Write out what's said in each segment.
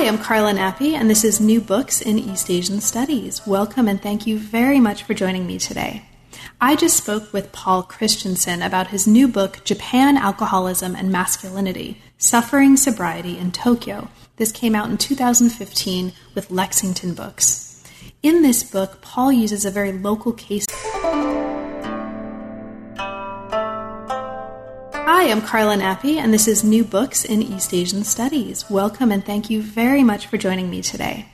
Hi, I'm Carla Nappi, and this is New Books in East Asian Studies. Welcome and thank you very much for joining me today. I just spoke with Paul Christensen about his new book, Japan Alcoholism and Masculinity Suffering, Sobriety in Tokyo. This came out in 2015 with Lexington Books. In this book, Paul uses a very local case. Hi, I'm Carla Nappi, and this is New Books in East Asian Studies. Welcome and thank you very much for joining me today.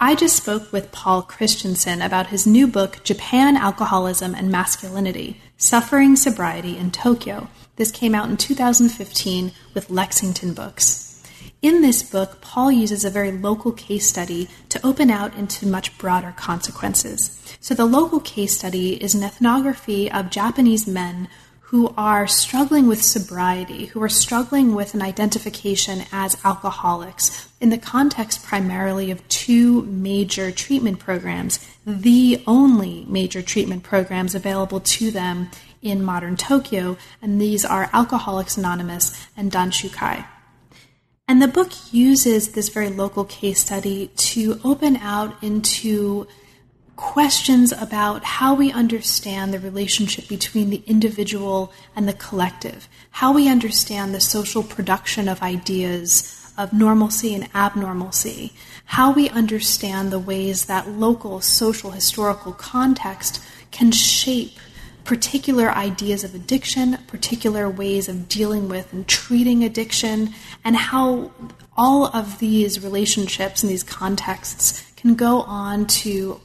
I just spoke with Paul Christensen about his new book, Japan Alcoholism and Masculinity Suffering, Sobriety in Tokyo. This came out in 2015 with Lexington Books. In this book, Paul uses a very local case study to open out into much broader consequences. So, the local case study is an ethnography of Japanese men who are struggling with sobriety, who are struggling with an identification as alcoholics in the context primarily of two major treatment programs, the only major treatment programs available to them in modern Tokyo, and these are Alcoholics Anonymous and Danshukai. And the book uses this very local case study to open out into questions about how we understand the relationship between the individual and the collective, how we understand the social production of ideas of normalcy and abnormalcy, how we understand the ways that local social historical context can shape particular ideas of addiction, particular ways of dealing with and treating addiction, and how all of these relationships and these contexts can go on to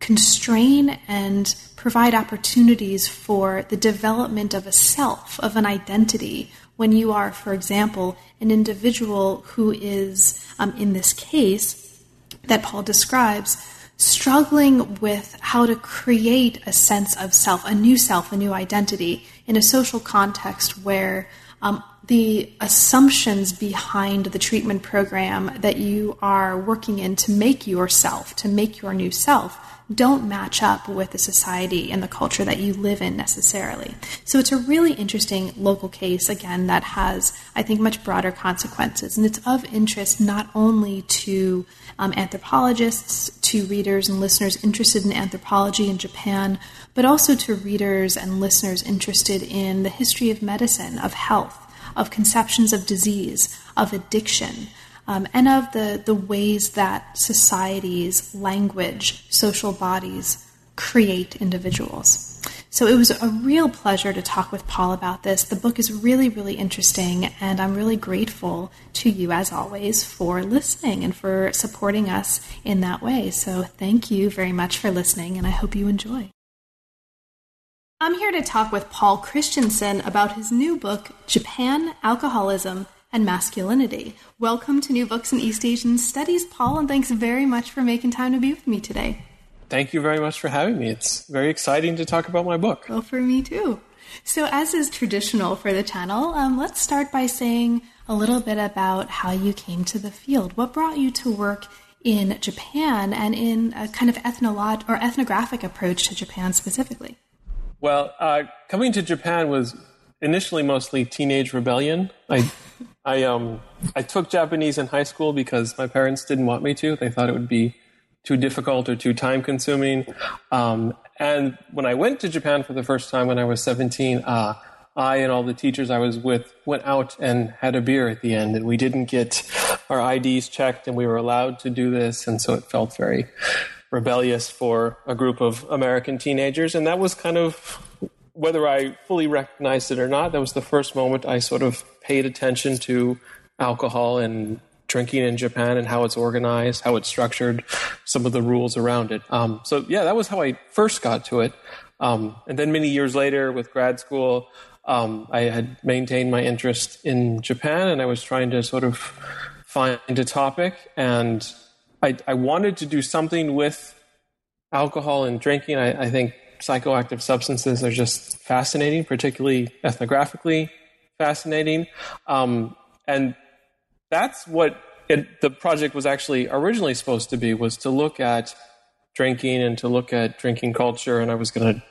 constrain and provide opportunities for the development of a self, of an identity, when you are, for example, an individual who is, um, in this case that Paul describes, struggling with how to create a sense of self, a new self, a new identity in a social context where um, the assumptions behind the treatment program that you are working in to make yourself, to make your new self, don't match up with the society and the culture that you live in necessarily. So it's a really interesting local case, again, that has, I think, much broader consequences. And it's of interest not only to um, anthropologists, to readers and listeners interested in anthropology in Japan, but also to readers and listeners interested in the history of medicine, of health, of conceptions of disease, of addiction um, and of the, the ways that societies, language, social bodies create individuals. So it was a real pleasure to talk with Paul about this. The book is really, really interesting, and I'm really grateful to you, as always, for listening and for supporting us in that way. So thank you very much for listening, and I hope you enjoy. I'm here to talk with Paul Christensen about his new book, Japan Alcoholism and masculinity. Welcome to New Books in East Asian Studies, Paul, and thanks very much for making time to be with me today. Thank you very much for having me. It's very exciting to talk about my book. Well, for me too. So, as is traditional for the channel, um, let's start by saying a little bit about how you came to the field. What brought you to work in Japan and in a kind of ethnolog- or ethnographic approach to Japan specifically? Well, uh, coming to Japan was initially mostly teenage rebellion. I I um I took Japanese in high school because my parents didn't want me to. They thought it would be too difficult or too time consuming. Um, and when I went to Japan for the first time when I was 17, uh, I and all the teachers I was with went out and had a beer at the end, and we didn't get our IDs checked, and we were allowed to do this, and so it felt very rebellious for a group of American teenagers, and that was kind of whether I fully recognized it or not, that was the first moment I sort of paid attention to alcohol and drinking in Japan and how it's organized, how it's structured, some of the rules around it. Um, so yeah, that was how I first got to it. Um, and then many years later, with grad school, um, I had maintained my interest in Japan, and I was trying to sort of find a topic, and I, I wanted to do something with alcohol and drinking. I, I think psychoactive substances are just fascinating, particularly ethnographically fascinating. Um, and that's what it, the project was actually originally supposed to be was to look at drinking and to look at drinking culture. And I was going to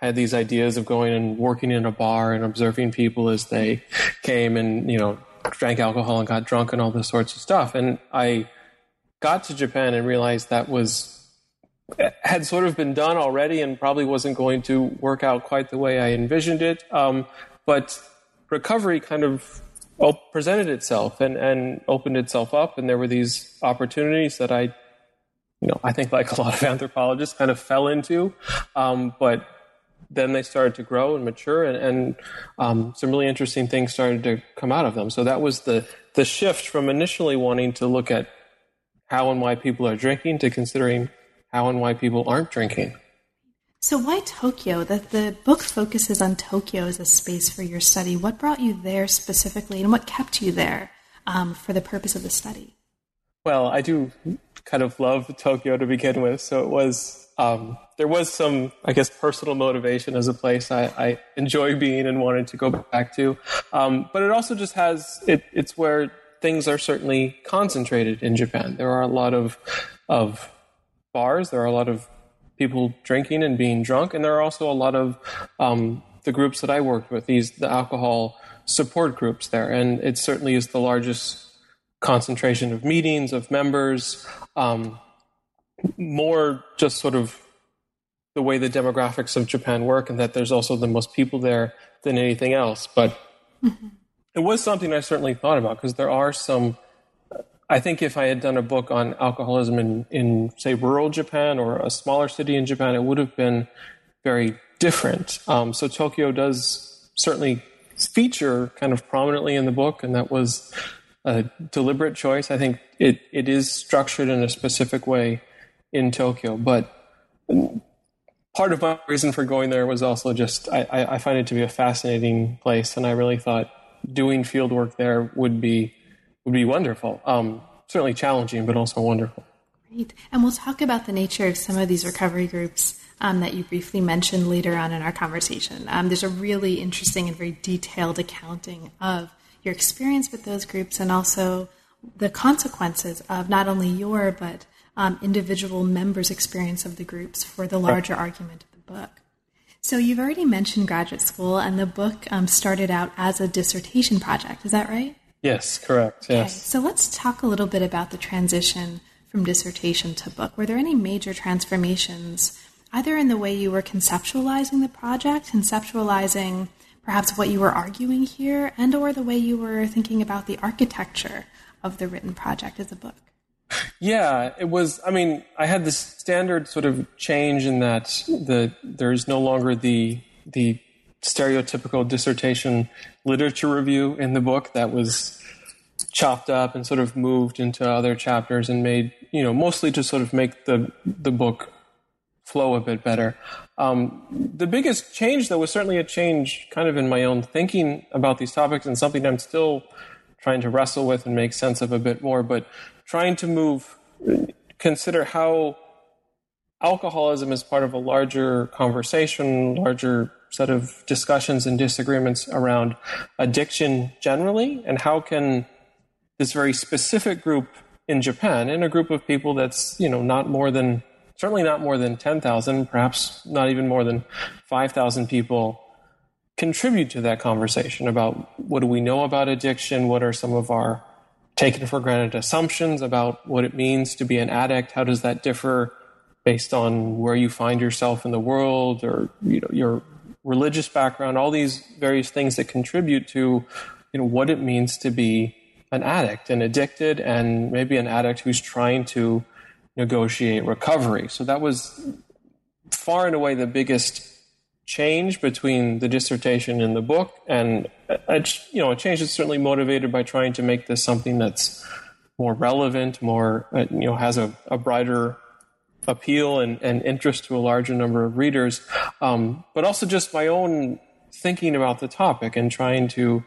had these ideas of going and working in a bar and observing people as they came and you know drank alcohol and got drunk and all this sorts of stuff. And I got to Japan and realized that was had sort of been done already and probably wasn't going to work out quite the way I envisioned it. Um, but recovery kind of presented itself and, and opened itself up, and there were these opportunities that I, you know, I think like a lot of anthropologists kind of fell into. Um, but then they started to grow and mature, and, and um, some really interesting things started to come out of them. So that was the the shift from initially wanting to look at how and why people are drinking to considering how and why people aren't drinking. So why Tokyo? That the book focuses on Tokyo as a space for your study. What brought you there specifically, and what kept you there um, for the purpose of the study? Well, I do kind of love Tokyo to begin with, so it was um, there was some, I guess, personal motivation as a place I, I enjoy being and wanted to go back to. Um, but it also just has it, it's where things are certainly concentrated in Japan. There are a lot of of bars. There are a lot of people drinking and being drunk, and there are also a lot of um, the groups that I worked with. These the alcohol support groups there, and it certainly is the largest concentration of meetings of members. Um, more just sort of the way the demographics of Japan work, and that there's also the most people there than anything else. But mm-hmm. it was something I certainly thought about because there are some. I think if I had done a book on alcoholism in, in say rural Japan or a smaller city in Japan, it would have been very different. Um, so Tokyo does certainly feature kind of prominently in the book, and that was a deliberate choice. I think it, it is structured in a specific way in Tokyo. But part of my reason for going there was also just I, I find it to be a fascinating place, and I really thought doing field work there would be would be wonderful. Um, certainly challenging, but also wonderful. Great, and we'll talk about the nature of some of these recovery groups. Um, that you briefly mentioned later on in our conversation. Um, there's a really interesting and very detailed accounting of your experience with those groups and also the consequences of not only your but um, individual members' experience of the groups for the larger argument of the book. So you've already mentioned graduate school, and the book um, started out as a dissertation project. Is that right? Yes, correct. Yes. Okay. So let's talk a little bit about the transition from dissertation to book. Were there any major transformations, either in the way you were conceptualizing the project, conceptualizing perhaps what you were arguing here, and or the way you were thinking about the architecture of the written project as a book? Yeah, it was. I mean, I had this standard sort of change in that the there's no longer the the stereotypical dissertation literature review in the book that was chopped up and sort of moved into other chapters and made you know mostly to sort of make the the book flow a bit better. Um, the biggest change, though, was certainly a change kind of in my own thinking about these topics and something I'm still trying to wrestle with and make sense of a bit more. But trying to move, consider how alcoholism is part of a larger conversation, larger set of discussions and disagreements around addiction generally, and how can this very specific group in Japan, in a group of people that's you know not more than certainly not more than ten thousand, perhaps not even more than five thousand people, contribute to that conversation about what do we know about addiction, what are some of our taken for granted assumptions about what it means to be an addict. How does that differ based on where you find yourself in the world or you know your religious background? All these various things that contribute to you know what it means to be an addict and addicted, and maybe an addict who's trying to negotiate recovery. So that was far and away the biggest change between the dissertation and the book, and a, you know, a change that's certainly motivated by trying to make this something that's more relevant, more uh, you know, has a, a brighter appeal and, and, interest to a larger number of readers, um, but also just my own thinking about the topic and trying to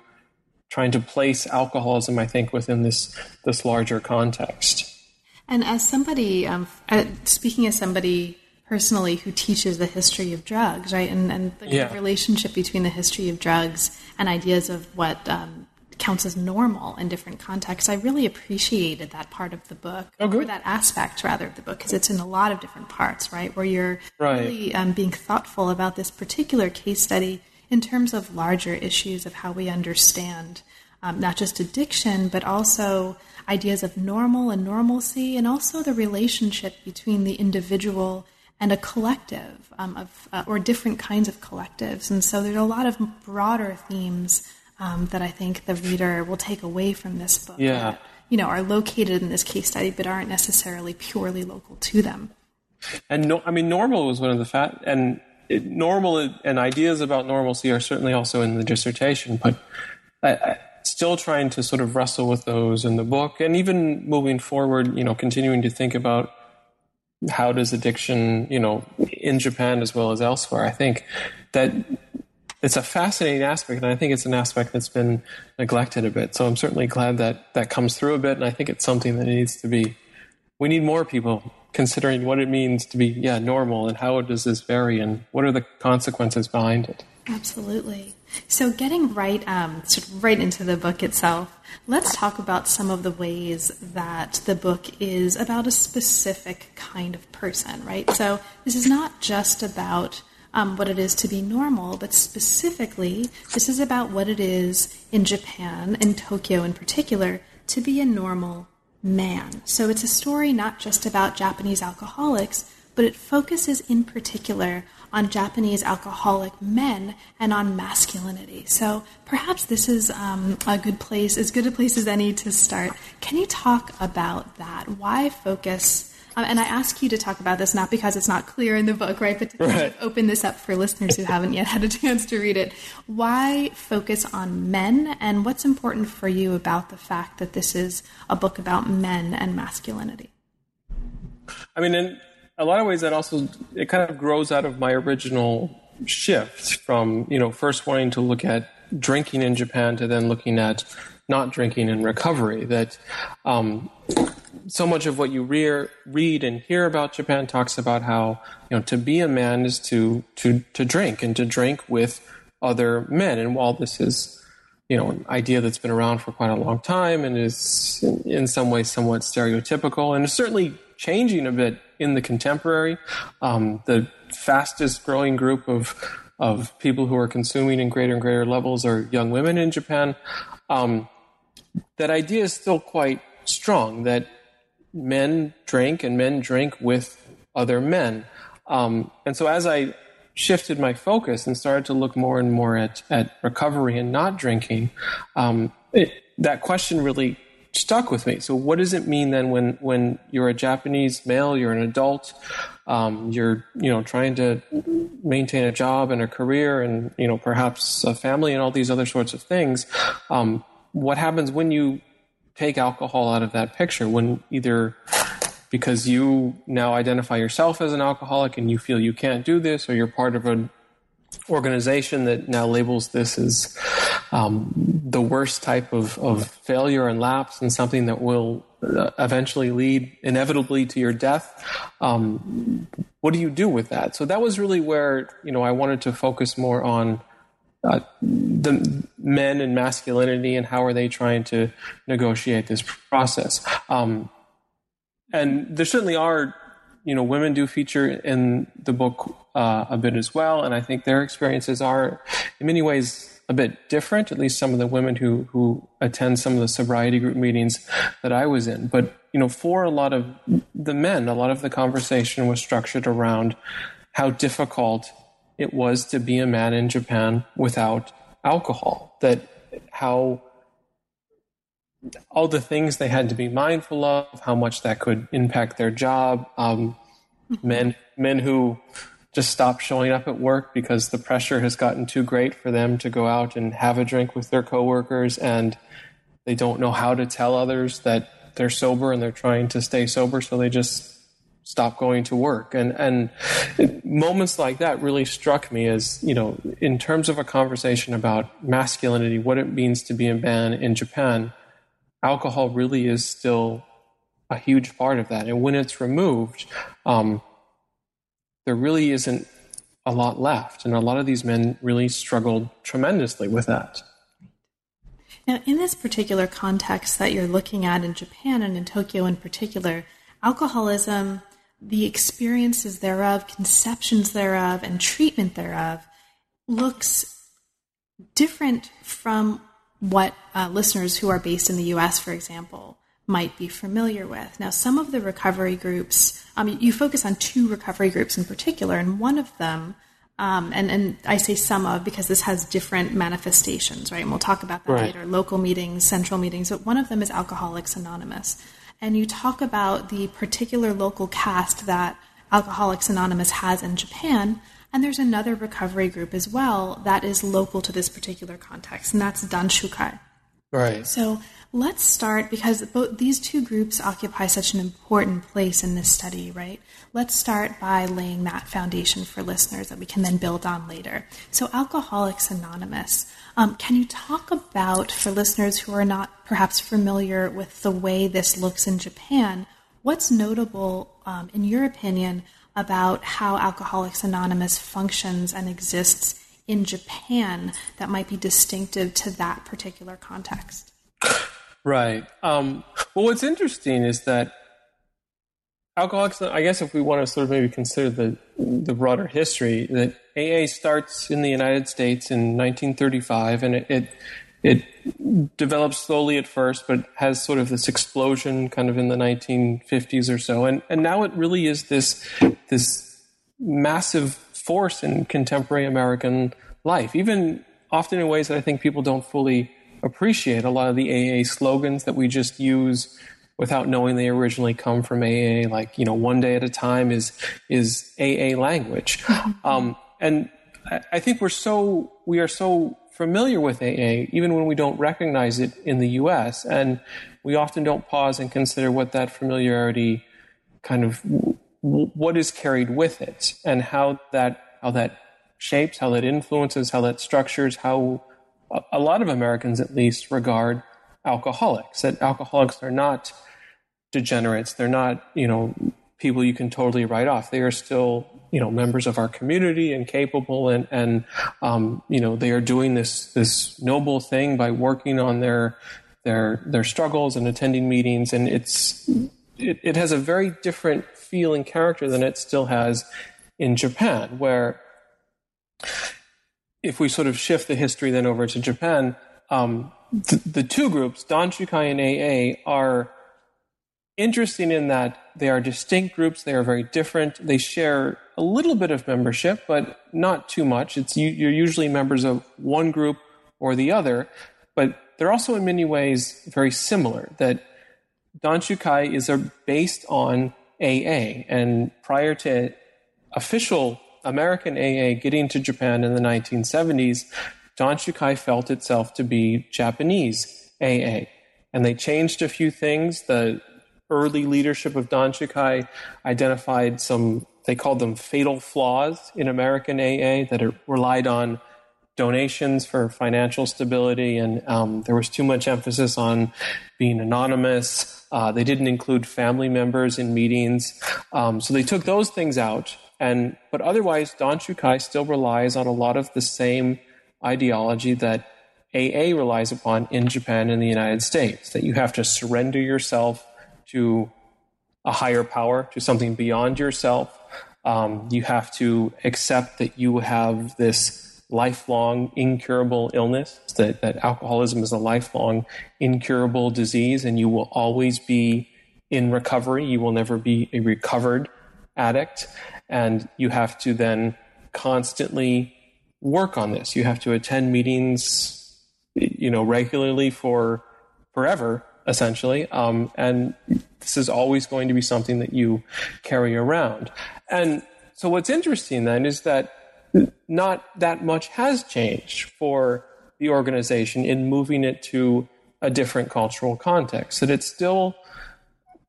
trying to place alcoholism, I think, within this this larger context. And as somebody, um, uh, speaking as somebody personally who teaches the history of drugs, right, and, and the Yeah. relationship between the history of drugs and ideas of what um, counts as normal in different contexts, I really appreciated that part of the book, Oh, or that aspect rather of the book, because it's in a lot of different parts, right, where you're Right. really um, being thoughtful about this particular case study in terms of larger issues of how we understand um, not just addiction, but also ideas of normal and normalcy, and also the relationship between the individual and a collective um, of uh, or different kinds of collectives. And so there's a lot of broader themes um, that I think the reader will take away from this book. Yeah. that, you know, are located in this case study, but aren't necessarily purely local to them. And no, I mean, normal was one of the fat and it, normal and ideas about normalcy are certainly also in the dissertation, but I, I, still trying to sort of wrestle with those in the book, and even moving forward, you know, continuing to think about how does addiction, you know, in Japan as well as elsewhere. I think that it's a fascinating aspect, and I think it's an aspect that's been neglected a bit. So I'm certainly glad that that comes through a bit, and I think it's something that needs to be. We need more people considering what it means to be, yeah, normal, and how does this vary, and what are the consequences behind it. Absolutely. So, getting right, um, sort of right into the book itself, let's talk about some of the ways that the book is about a specific kind of person, right? So, this is not just about um, what it is to be normal, but specifically, this is about what it is in Japan, in Tokyo in particular, to be a normal man. So, it's a story not just about Japanese alcoholics, but it focuses in particular on Japanese alcoholic men and on masculinity. So perhaps this is um, a good place, as good a place as any to start. Can you talk about that? Why focus? Um, and I ask you to talk about this not because it's not clear in the book, right? But to kind Right. of open this up for listeners who haven't yet had a chance to read it. Why focus on men, and what's important for you about the fact that this is a book about men and masculinity? I mean, in a lot of ways, that also it kind of grows out of my original shift from you know first wanting to look at drinking in Japan to then looking at not drinking and recovery. That um, so much of what you re- read and hear about Japan talks about how you know to be a man is to to to drink and to drink with other men. And while this is you know an idea that's been around for quite a long time and is in- some ways somewhat stereotypical and certainly changing a bit in the contemporary. Um, the fastest growing group of of people who are consuming in greater and greater levels are young women in Japan. Um, that idea is still quite strong that men drink and men drink with other men. Um, and so as I shifted my focus and started to look more and more at, at recovery and not drinking, um, it, that question really stuck with me. So what does it mean then when, when you're a Japanese male, you're an adult, um, you're, you know, trying to maintain a job and a career and, you know, perhaps a family and all these other sorts of things. Um, what happens when you take alcohol out of that picture when either because you now identify yourself as an alcoholic and you feel you can't do this or you're part of an organization that now labels this as um, the worst type of, of failure and lapse and something that will uh, eventually lead inevitably to your death um, what do you do with that? So that was really where you know i wanted to focus more on uh, the men and masculinity and how are they trying to negotiate this process. Um, and there certainly are, you know, women do feature in the book uh, a bit as well, and I think their experiences are, in many ways, a bit different. At least some of the women who who attend some of the sobriety group meetings that I was in. But you know, for a lot of the men, a lot of the conversation was structured around how difficult it was to be a man in Japan without alcohol. That how all the things they had to be mindful of, how much that could impact their job. Um, men men who just stop showing up at work because the pressure has gotten too great for them to go out and have a drink with their coworkers, and they don't know how to tell others that they're sober and they're trying to stay sober, so they just stop going to work. And, and moments like that really struck me as, you know, in terms of a conversation about masculinity, what it means to be a man in Japan, alcohol really is still a huge part of that. And when it's removed, um, there really isn't a lot left. And a lot of these men really struggled tremendously with that. Now, in this particular context that you're looking at in Japan and in Tokyo in particular, alcoholism the experiences thereof, conceptions thereof, and treatment thereof looks different from what uh, listeners who are based in the US, for example, might be familiar with. Now, some of the recovery groups, um, you focus on two recovery groups in particular, and one of them, um, and, and I say some of because this has different manifestations, right? And we'll talk about that right. later local meetings, central meetings, but one of them is Alcoholics Anonymous and you talk about the particular local cast that Alcoholics Anonymous has in Japan. And there's another recovery group as well that is local to this particular context, and that's Danshukai. Right. So let's start because both these two groups occupy such an important place in this study, right? Let's start by laying that foundation for listeners that we can then build on later. So, Alcoholics Anonymous, um, can you talk about, for listeners who are not perhaps familiar with the way this looks in Japan, what's notable, um, in your opinion, about how Alcoholics Anonymous functions and exists in Japan that might be distinctive to that particular context? Right. Um, well, what's interesting is that alcoholics. I guess if we want to sort of maybe consider the the broader history, that AA starts in the United States in 1935, and it, it it develops slowly at first, but has sort of this explosion kind of in the 1950s or so, and and now it really is this this massive force in contemporary American life, even often in ways that I think people don't fully appreciate. A lot of the AA slogans that we just use without knowing they originally come from AA, like you know, one day at a time is is AA language, mm-hmm. um, and I think we're so we are so familiar with AA, even when we don't recognize it in the U.S., and we often don't pause and consider what that familiarity kind of what is carried with it and how that how that shapes, how that influences, how that structures, how a lot of Americans at least regard alcoholics. That alcoholics are not degenerates. They're not, you know, people you can totally write off. They are still, you know, members of our community and capable and, and, um, you know, they are doing this, this noble thing by working on their, their, their struggles and attending meetings. And it's, it, it has a very different feel and character than it still has in Japan, where if we sort of shift the history then over to Japan, um, the, the two groups, Danshukai and AA, are interesting in that they are distinct groups. They are very different. They share a little bit of membership, but not too much. It's you're usually members of one group or the other, but they're also in many ways very similar. That Danshukai is based on AA, and prior to official American AA getting to Japan in the 1970s, Danshukai felt itself to be Japanese AA. And they changed a few things. The early leadership of Danshukai identified some, they called them fatal flaws in American AA that it relied on donations for financial stability, and um, there was too much emphasis on being anonymous. Uh, they didn't include family members in meetings, um, so they took those things out. And but otherwise, Danshukai still relies on a lot of the same ideology that AA relies upon in Japan and the United States. That you have to surrender yourself to a higher power, to something beyond yourself. Um, you have to accept that you have this lifelong incurable illness, that, that alcoholism is a lifelong incurable disease, and you will always be in recovery. You will never be a recovered addict. And you have to then constantly work on this. You have to attend meetings, you know, regularly for forever essentially. Um, and this is always going to be something that you carry around. And so what's interesting then is that not that much has changed for the organization in moving it to a different cultural context, that it's still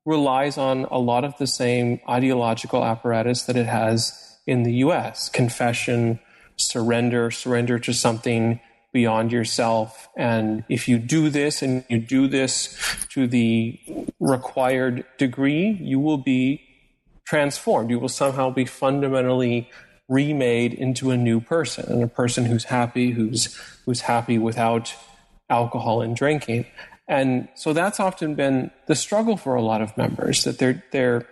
relies on a lot of the same ideological apparatus that it has in the US confession, surrender, surrender to something beyond yourself. And if you do this and you do this to the required degree, you will be transformed. You will somehow be fundamentally remade into a new person and a person who's happy, who's who's happy without alcohol and drinking. And so that's often been the struggle for a lot of members that they're they're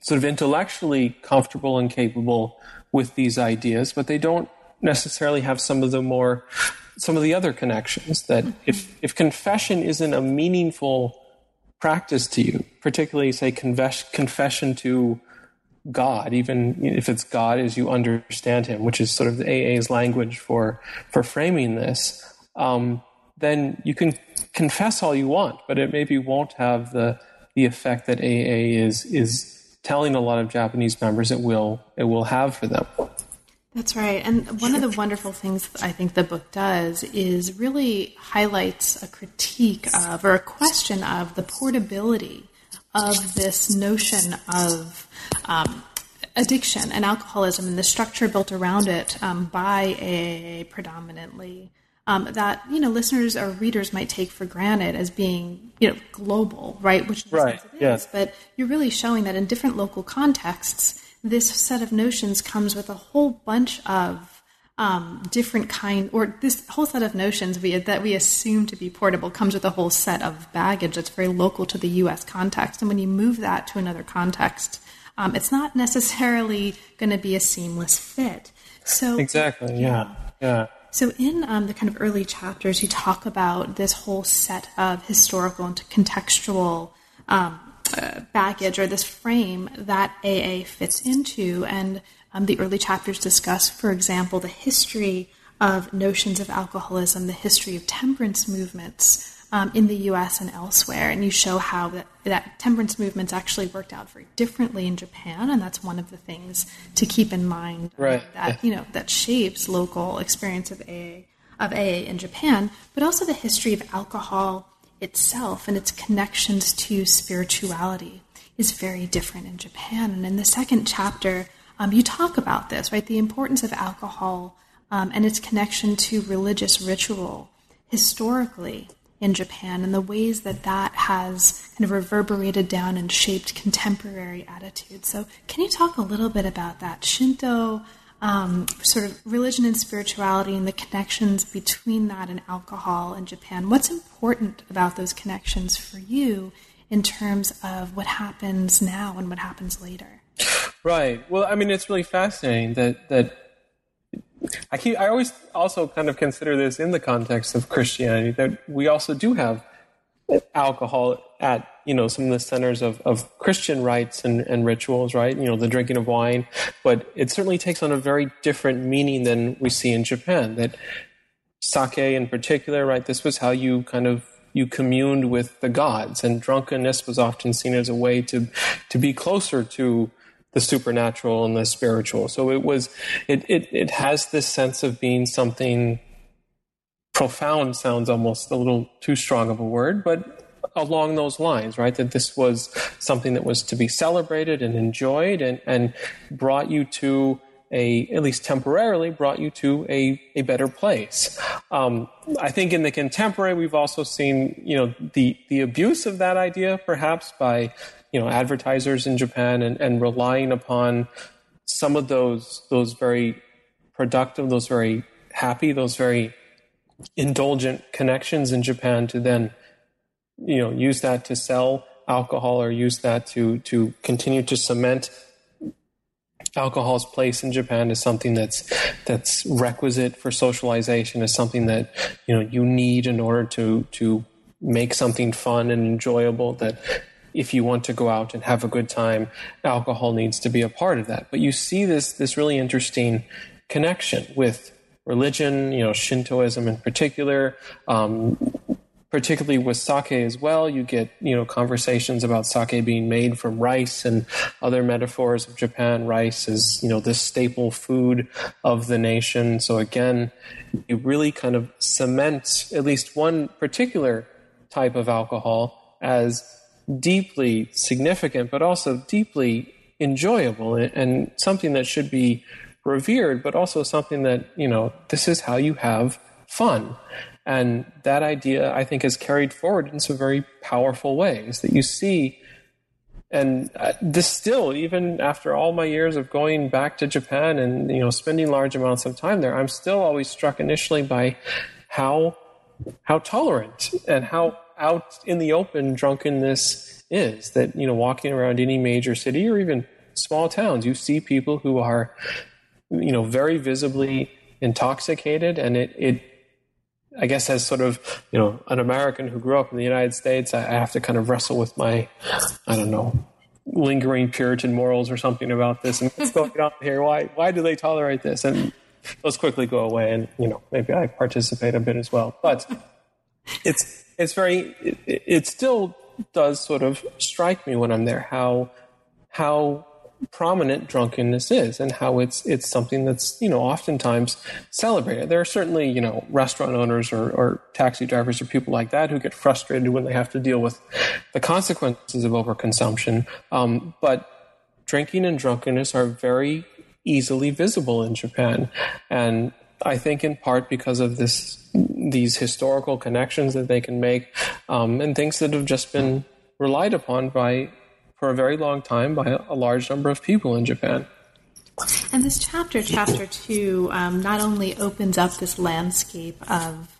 sort of intellectually comfortable and capable with these ideas, but they don't necessarily have some of the more some of the other connections that if if confession isn't a meaningful practice to you, particularly say confess, confession to God, even if it's God as you understand Him, which is sort of the AA's language for for framing this, um, then you can confess all you want, but it maybe won't have the the effect that AA is is telling a lot of Japanese members it will it will have for them. That's right. And one of the wonderful things I think the book does is really highlights a critique of or a question of the portability of this notion of um, addiction and alcoholism and the structure built around it um, by a predominantly um, that you know listeners or readers might take for granted as being you know global, right? Which right, yes. But you're really showing that in different local contexts, this set of notions comes with a whole bunch of um, different kind, or this whole set of notions we, that we assume to be portable comes with a whole set of baggage that's very local to the U.S. context. And when you move that to another context, um, it's not necessarily going to be a seamless fit. So exactly, yeah, yeah. So, in um, the kind of early chapters, you talk about this whole set of historical and contextual um, uh, baggage or this frame that AA fits into. And um, the early chapters discuss, for example, the history of notions of alcoholism, the history of temperance movements, um, in the U.S. and elsewhere, and you show how that, that temperance movements actually worked out very differently in Japan, and that's one of the things to keep in mind. Right. That you know that shapes local experience of AA of AA in Japan, but also the history of alcohol itself and its connections to spirituality is very different in Japan. And in the second chapter, um, you talk about this, right? The importance of alcohol um, and its connection to religious ritual historically in Japan and the ways that that has kind of reverberated down and shaped contemporary attitudes. So, can you talk a little bit about that? Shinto, um, sort of religion and spirituality and the connections between that and alcohol in Japan. What's important about those connections for you in terms of what happens now and what happens later? Right. Well, I mean, it's really fascinating that that I keep, I always also kind of consider this in the context of Christianity that we also do have alcohol at you know some of the centers of, of Christian rites and, and rituals, right? You know, the drinking of wine, but it certainly takes on a very different meaning than we see in Japan. That sake in particular, right? This was how you kind of you communed with the gods, and drunkenness was often seen as a way to to be closer to the supernatural and the spiritual. So it was, it, it, it has this sense of being something profound sounds almost a little too strong of a word, but along those lines, right? That this was something that was to be celebrated and enjoyed and, and brought you to a, at least temporarily, brought you to a, a better place. Um, I think in the contemporary, we've also seen, you know, the, the abuse of that idea perhaps by you know advertisers in Japan and, and relying upon some of those those very productive, those very happy, those very indulgent connections in Japan to then you know use that to sell alcohol or use that to to continue to cement alcohol's place in Japan is something that's that's requisite for socialization is something that you know you need in order to to make something fun and enjoyable that if you want to go out and have a good time, alcohol needs to be a part of that. But you see this this really interesting connection with religion, you know, Shintoism in particular, um, particularly with sake as well. You get you know conversations about sake being made from rice and other metaphors of Japan. Rice is you know the staple food of the nation. So again, you really kind of cement at least one particular type of alcohol as deeply significant, but also deeply enjoyable and something that should be revered, but also something that, you know, this is how you have fun. And that idea, I think, is carried forward in some very powerful ways that you see. And uh, this still, even after all my years of going back to Japan and you know spending large amounts of time there, I'm still always struck initially by how how tolerant and how out in the open drunkenness is. That you know, walking around any major city or even small towns, you see people who are you know very visibly intoxicated, and it it I guess as sort of you know an American who grew up in the United States, I have to kind of wrestle with my I don't know lingering Puritan morals or something about this and what's going on here. Why why do they tolerate this? And those quickly go away, and you know maybe I participate a bit as well. But it's it's very it, it still does sort of strike me when I'm there how how prominent drunkenness is and how it's it's something that's you know oftentimes celebrated. There are certainly you know restaurant owners or, or taxi drivers or people like that who get frustrated when they have to deal with the consequences of overconsumption. Um, but drinking and drunkenness are very easily visible in japan. And i think in part because of this these historical connections that they can make um, and things that have just been relied upon by for a very long time by a large number of people in Japan. And this chapter, chapter two, um, not only opens up this landscape of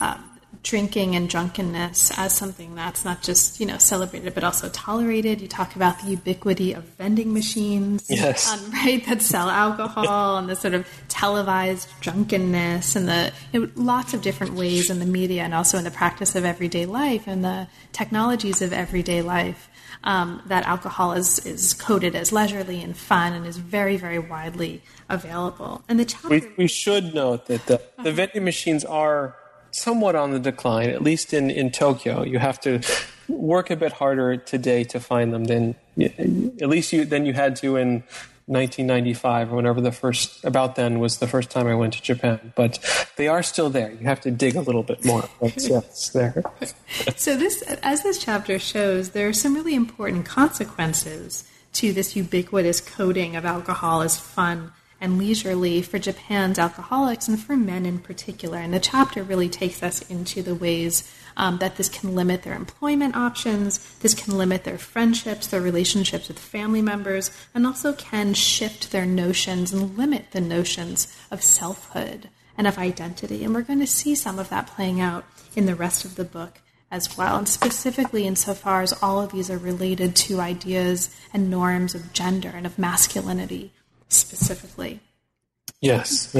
um, drinking and drunkenness as something that's not just you know celebrated but also tolerated. You talk about the ubiquity of vending machines, yes, um, right, that sell alcohol and the sort of televised drunkenness and the you know, lots of different ways in the media and also in the practice of everyday life and the technologies of everyday life um, that alcohol is, is coded as leisurely and fun and is very, very widely available. And the chapter- we, we should note that the, the vending machines are somewhat on the decline, at least in, in Tokyo. You have to work a bit harder today to find them than at least you than you had to in 1995 or whenever the first about then was the first time I went to Japan. But they are still there. You have to dig a little bit more. But yes, there. so this, as this chapter shows, there are some really important consequences to this ubiquitous coding of alcohol as fun and leisurely for Japan's alcoholics and for men in particular. And the chapter really takes us into the ways um, that this can limit their employment options, this can limit their friendships, their relationships with family members, and also can shift their notions and limit the notions of selfhood and of identity. And we're going to see some of that playing out in the rest of the book as well, and specifically insofar as all of these are related to ideas and norms of gender and of masculinity specifically. Yes.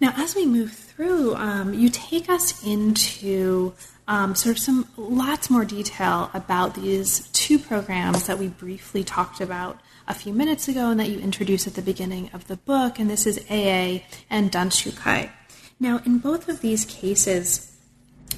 Now, as we move through, um, you take us into um, sort of some lots more detail about these two programs that we briefly talked about a few minutes ago and that you introduced at the beginning of the book, and this is AA and Danshukai. Now, in both of these cases,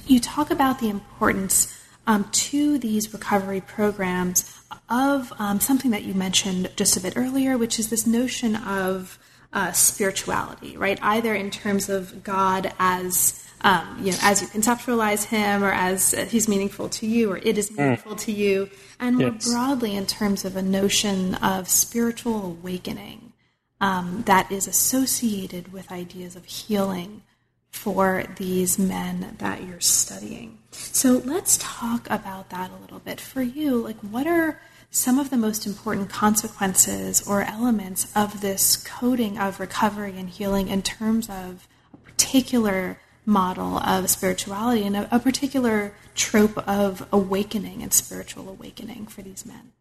you talk about the importance um, to these recovery programs of um, something that you mentioned just a bit earlier, which is this notion of uh, spirituality, right? Either in terms of God as um, you know, as you conceptualize him or as he's meaningful to you or it is mm. meaningful mm. to you, and more yes. broadly in terms of a notion of spiritual awakening um, that is associated with ideas of healing for these men that you're studying. So let's talk about that a little bit. For you, like what are some of the most important consequences or elements of this coding of recovery and healing in terms of a particular model of spirituality and a, a particular trope of awakening and spiritual awakening for these men.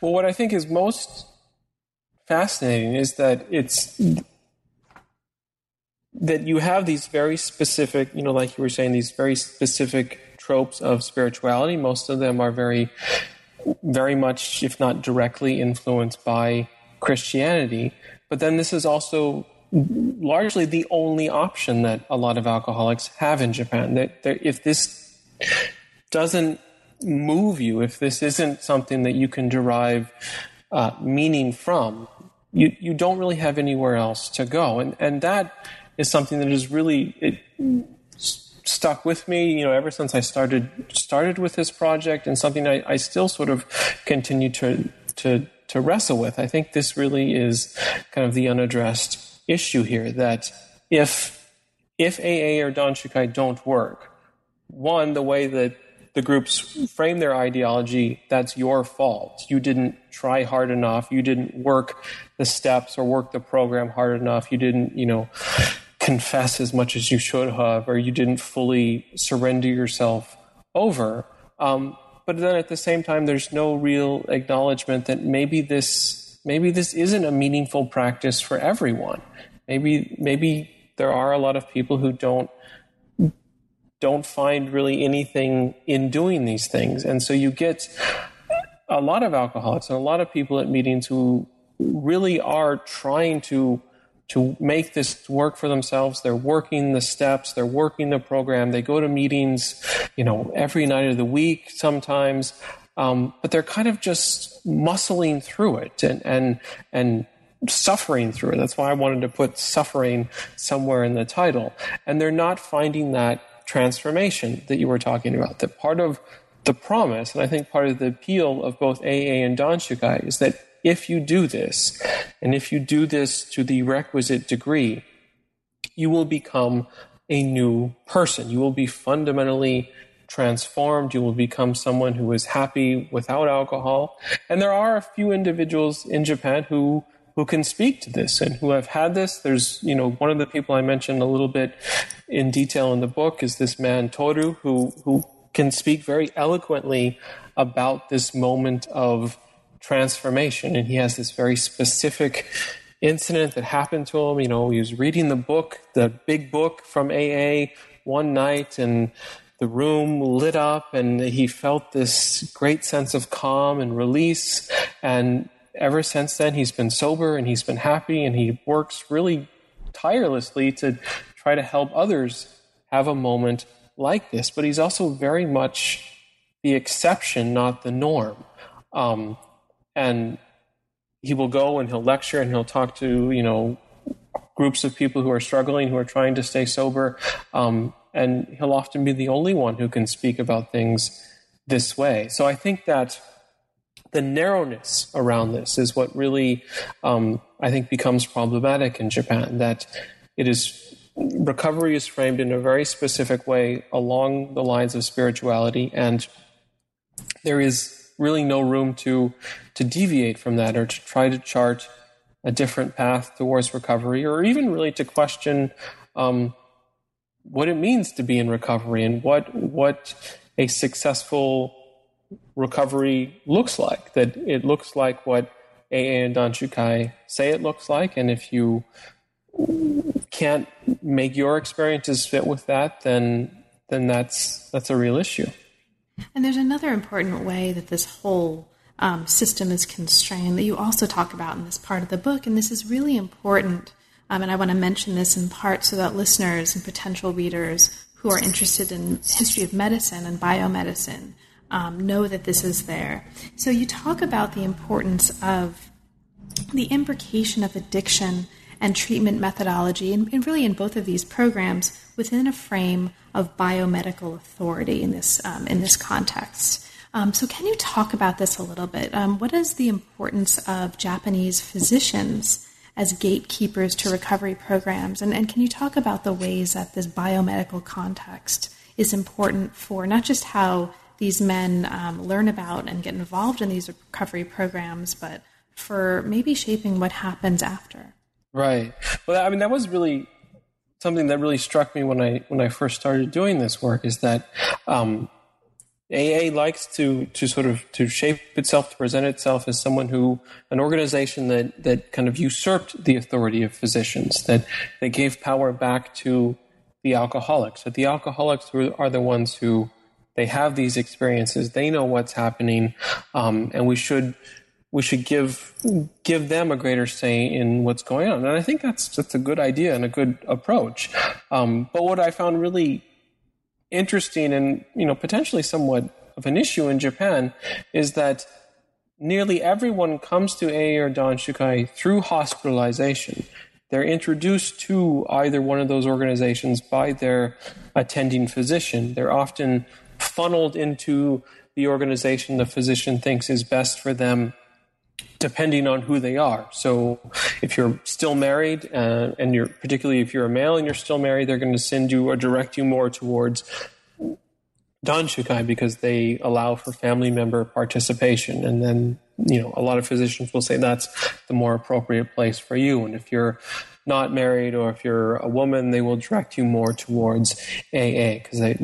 Well, what I think is most fascinating is that it's that you have these very specific, you know, like you were saying, these very specific tropes of spirituality. Most of them are very, very much, if not directly, influenced by Christianity. But then this is also largely the only option that a lot of alcoholics have in Japan. That, if this doesn't move you, if this isn't something that you can derive uh, meaning from, you, you don't really have anywhere else to go. And, and that is something that is really it, stuck with me, you know, ever since I started started with this project, and something I, I still sort of continue to to to wrestle with. I think this really is kind of the unaddressed issue here. That if if AA or Danshukai don't work, one, the way that the groups frame their ideology, that's your fault. You didn't try hard enough. You didn't work the steps or work the program hard enough. You didn't, you know, confess as much as you should have, or you didn't fully surrender yourself over. Um, but then at the same time, there's no real acknowledgement that maybe this maybe this isn't a meaningful practice for everyone. Maybe maybe there are a lot of people who don't don't find really anything in doing these things. And so you get a lot of alcoholics and a lot of people at meetings who really are trying to to make this work for themselves. They're working the steps, they're working the program. They go to meetings, you know, every night of the week sometimes. Um, but they're kind of just muscling through it and and and suffering through it. That's why I wanted to put suffering somewhere in the title. And they're not finding that transformation that you were talking about. That part of the promise, and I think part of the appeal of both AA and Danshukai is that if you do this, and if you do this to the requisite degree, you will become a new person. You will be fundamentally transformed. You will become someone who is happy without alcohol. And there are a few individuals in Japan who who can speak to this and who have had this. There's, you know, one of the people I mentioned a little bit in detail in the book is this man Toru, who who can speak very eloquently about this moment of transformation, and he has this very specific incident that happened to him. You know, he was reading the book, the big book from AA, one night, and the room lit up, and he felt this great sense of calm and release, and ever since then, he's been sober and he's been happy and he works really tirelessly to try to help others have a moment like this. But he's also very much the exception, not the norm. Um, and he will go and he'll lecture and he'll talk to, you know, groups of people who are struggling, who are trying to stay sober. Um, and he'll often be the only one who can speak about things this way. So I think that the narrowness around this is what really, um, I think, becomes problematic in Japan. That it is recovery is framed in a very specific way along the lines of spirituality, and there is really no room to to deviate from that or to try to chart a different path towards recovery, or even really to question um, what it means to be in recovery and what what a successful recovery looks like. That it looks like what AA and Danshukai say it looks like, and if you can't make your experiences fit with that, then then that's that's a real issue. And there's another important way that this whole um, system is constrained that you also talk about in this part of the book, and this is really important. Um, and I want to mention this in part so that listeners and potential readers who are interested in history of medicine and biomedicine um, know that this is there. So you talk about the importance of the imbrication of addiction and treatment methodology, and, and, really in both of these programs, within a frame of biomedical authority in this um, in this context. Um, so, can you talk about this a little bit? Um, what is the importance of Japanese physicians as gatekeepers to recovery programs, and, and can you talk about the ways that this biomedical context is important for not just how these men um, learn about and get involved in these recovery programs, but for maybe shaping what happens after. Right. Well, I mean, that was really something that really struck me when I when I first started doing this work is that um, AA likes to to sort of to shape itself to present itself as someone who an organization that that kind of usurped the authority of physicians that that gave power back to the alcoholics that the alcoholics are the ones who they have these experiences. They know what's happening, um, and we should we should give give them a greater say in what's going on. And I think that's that's a good idea and a good approach. Um, but what I found really interesting and you know potentially somewhat of an issue in Japan is that nearly everyone comes to AA or Danshukai through hospitalization. they're introduced to either one of those organizations by their attending physician. They're often funneled into the organization the physician thinks is best for them depending on who they are. So if you're still married, uh, and you're particularly if you're a male and you're still married, they're going to send you or direct you more towards Danshukai because they allow for family member participation. And then, you know, a lot of physicians will say that's the more appropriate place for you. And if you're not married or if you're a woman, they will direct you more towards AA because they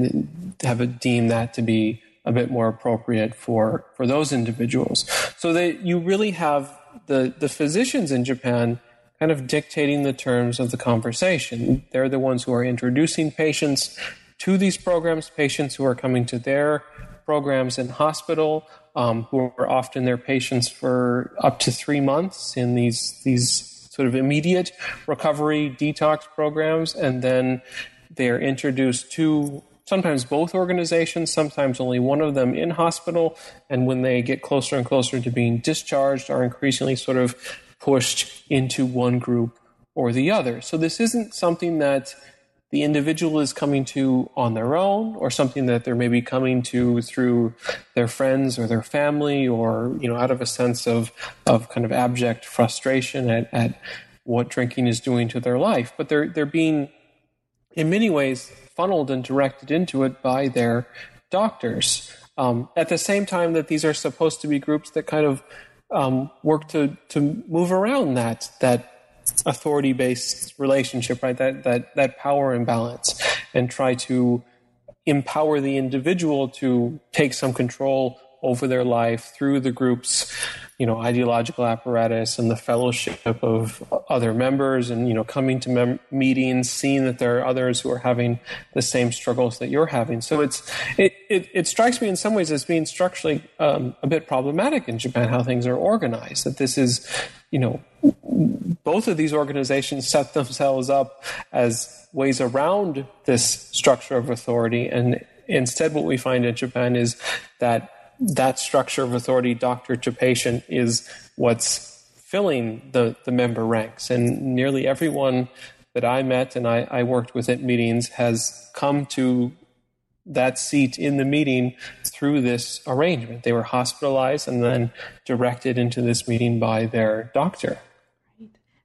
have a, deem that to be a bit more appropriate for, for those individuals. So that you really have the, the physicians in Japan kind of dictating the terms of the conversation. They're the ones who are introducing patients to these programs, patients who are coming to their programs in hospital, um, who are often their patients for up to three months in these these sort of immediate recovery detox programs, and then they are introduced to sometimes both organizations, sometimes only one of them in hospital, and when they get closer and closer to being discharged, are increasingly sort of pushed into one group or the other. So this isn't something that the individual is coming to on their own or something that they're maybe coming to through their friends or their family or you know out of a sense of of kind of abject frustration at, at what drinking is doing to their life but they're they're being in many ways funneled and directed into it by their doctors um, at the same time that these are supposed to be groups that kind of um, work to to move around that that authority based relationship, right? That, that, that power imbalance and try to empower the individual to take some control over their life through the group's you know ideological apparatus and the fellowship of other members and you know coming to mem- meetings seeing that there are others who are having the same struggles that you're having. So it's it it, it strikes me in some ways as being structurally um, a bit problematic in Japan how things are organized that this is you know both of these organizations set themselves up as ways around this structure of authority. And instead what we find in Japan is that that structure of authority, doctor to patient, is what's filling the, the member ranks. And nearly everyone that I met and I, I worked with at meetings has come to that seat in the meeting through this arrangement. They were hospitalized and then directed into this meeting by their doctor.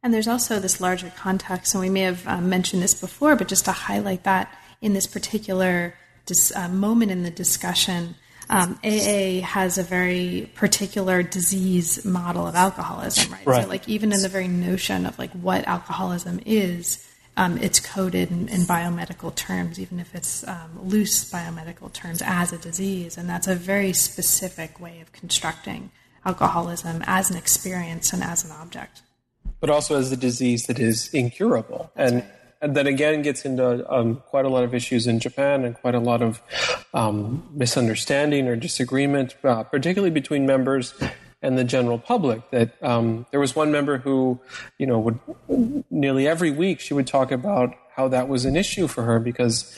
And there's also this larger context, and we may have um, mentioned this before, but just to highlight that in this particular dis- uh, moment in the discussion, um, AA has a very particular disease model of alcoholism, right? right? So, like, even in the very notion of like what alcoholism is, um, it's coded in, in, biomedical terms, even if it's um, loose biomedical terms, as a disease, and that's a very specific way of constructing alcoholism as an experience and as an object. But also as a disease that is incurable, that's and right and that again gets into um, quite a lot of issues in Japan and quite a lot of um, misunderstanding or disagreement, uh, particularly between members and the general public. That um, there was one member who, you know, would nearly every week she would talk about how that was an issue for her because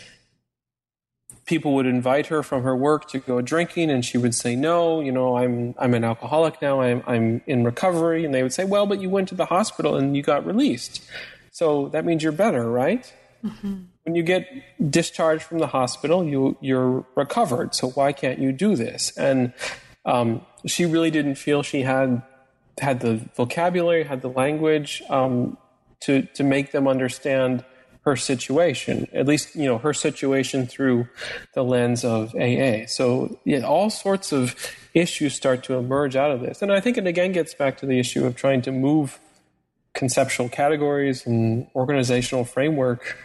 people would invite her from her work to go drinking and she would say no you know i'm i'm an alcoholic now i'm i'm in recovery and they would say well but you went to the hospital and you got released so that means you're better, right? Mm-hmm. When you get discharged from the hospital, you you're recovered. So why can't you do this? And um, she really didn't feel she had had the vocabulary, had the language um, to to make them understand her situation. At least you know her situation through the lens of AA. So yeah, all sorts of issues start to emerge out of this. And I think it again gets back to the issue of trying to move conceptual categories and organizational framework